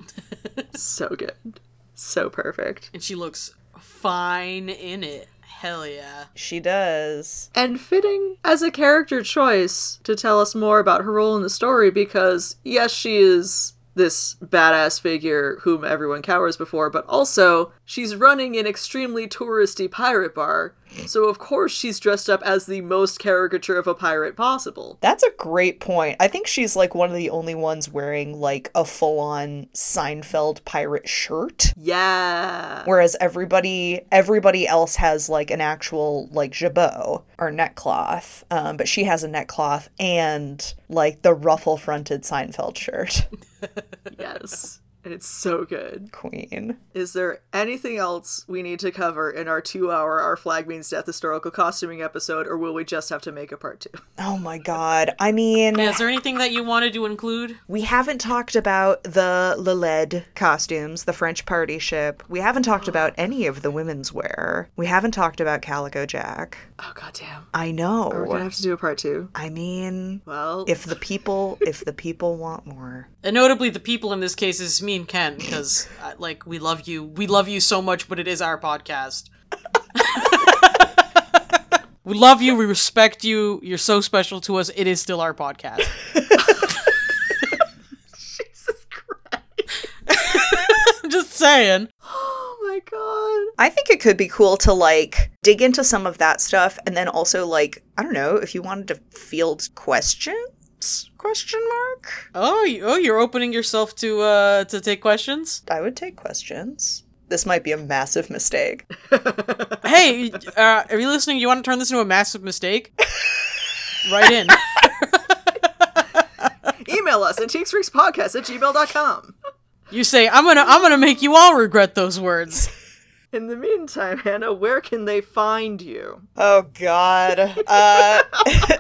So good. So perfect. And she looks fine in it. Hell yeah. She does. And fitting as a character choice to tell us more about her role in the story because, yes, she is this badass figure whom everyone cowers before, but also she's running an extremely touristy pirate bar. So, of course, she's dressed up as the most caricature of a pirate possible. That's a great point. I think she's like one of the only ones wearing like a full on Seinfeld pirate shirt. Yeah. Whereas everybody everybody else has like an actual like jabot or neckcloth. Um, but she has a neckcloth and like the ruffle fronted Seinfeld shirt. Yes. And it's so good. Queen. Is there anything else we need to cover in our two hour Our Flag Means Death historical costuming episode, or will we just have to make a part two? Oh my god. I mean Yeah, is there anything that you wanted to include? We haven't talked about the Leled costumes, the French party ship. We haven't talked about any of the women's wear. We haven't talked about Calico Jack. Oh, goddamn. I know. We're gonna have to do a part two. I mean, Well, if the people if the people want more. And notably, the people in this case is me me and Ken because uh, like we love you. We love you so much, but it is our podcast. we love you. We respect you. You're so special to us. It is still our podcast. Jesus Christ. I'm just saying. Oh my god. I think it could be cool to like dig into some of that stuff and then also like, I don't know, if you wanted to field questions? Question mark? Oh, you, oh, you're opening yourself to uh to take questions. I would take questions. This might be a massive mistake. Hey, uh, are you listening? You want to turn this into a massive mistake? right in. Email us at teaksfreakspodcast at gmail.com. You say I'm gonna I'm gonna make you all regret those words. In the meantime, Hannah, where can they find you? Oh god. Uh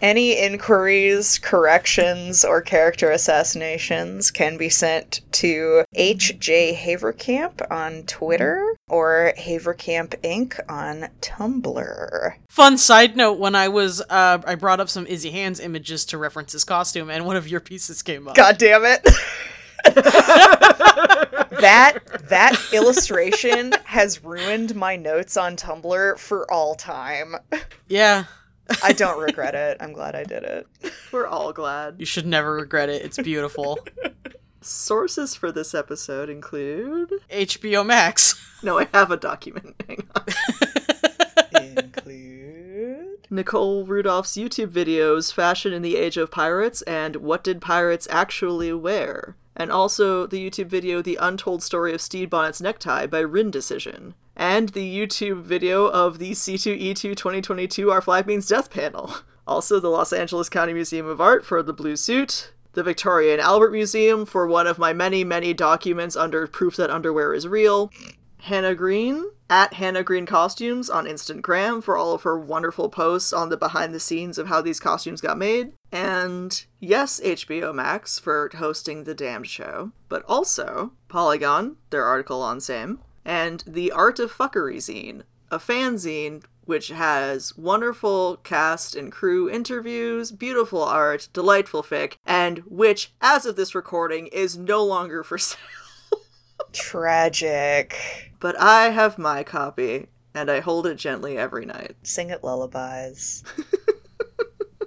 Any inquiries, corrections, or character assassinations can be sent to HJ Havercamp on Twitter or Havercamp Inc. on Tumblr. Fun side note: When I was uh, I brought up some Izzy Hands images to reference his costume, and one of your pieces came up. God damn it. that that illustration has ruined my notes on Tumblr for all time. Yeah, I don't regret it. I'm glad I did it. We're all glad. you should never regret it. It's beautiful. Sources for this episode include. HBO Max. No, I have a document. Hang on. Include Nicole Rudolph's YouTube videos, Fashion in the Age of Pirates, and What Did Pirates Actually Wear? And also the YouTube video, The Untold Story of Stede Bonnet's Necktie by Rin Decision. And the YouTube video of the C2E2 2022 Our Flag Means Death panel. Also, the Los Angeles County Museum of Art for the blue suit. The Victoria and Albert Museum for one of my many, many documents under proof that underwear is real. Hannah Green at Hannah Green Costumes on Instagram for all of her wonderful posts on the behind the scenes of how these costumes got made. And yes, HBO Max for hosting The Damned Show, but also Polygon, their article on Sam, and The Art of Fuckery zine, a fanzine which has wonderful cast and crew interviews, beautiful art, delightful fic, and which, as of this recording, is no longer for sale. tragic. But I have my copy, and I hold it gently every night. Sing it lullabies.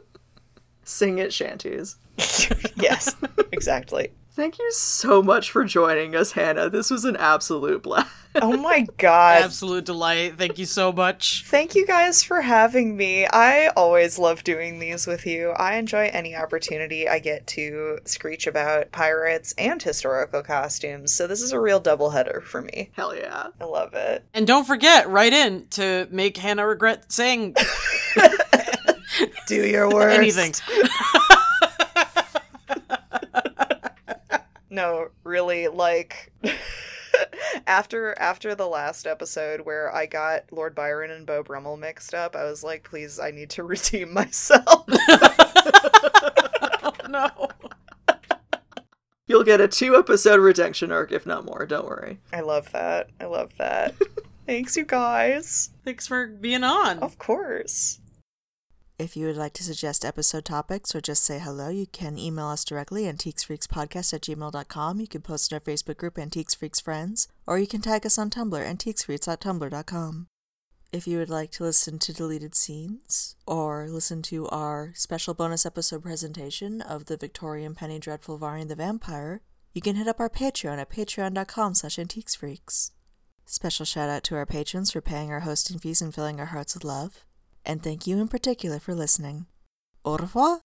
Sing it shanties. yes, exactly. Thank you so much for joining us, Hannah. This was an absolute blast. Oh my god. Absolute delight. Thank you so much. Thank you guys for having me. I always love doing these with you. I enjoy any opportunity I get to screech about pirates and historical costumes, so this is a real doubleheader for me. Hell yeah. I love it. And don't forget, write in to make Hannah regret saying Do your worst. anything. No, really, like after after the last episode where I got Lord Byron and Beau Brummell mixed up, I was like, please, I need to redeem myself. Oh, no. You'll get a two episode redemption arc, if not more. Don't worry. I love that. I love that. Thanks, you guys. Thanks for being on. Of course. If you would like to suggest episode topics or just say hello, you can email us directly antiquesfreakspodcast at gmail.com. You can post in our Facebook group, Antiques Freaks Friends, or you can tag us on Tumblr, antiquesfreaks.tumblr.com. If you would like to listen to deleted scenes, or listen to our special bonus episode presentation of the Victorian Penny Dreadful Varney the Vampire, you can hit up our Patreon at patreon.com slash antiquesfreaks. Special shout out to our patrons for paying our hosting fees and filling our hearts with love and thank you in particular for listening. Au revoir!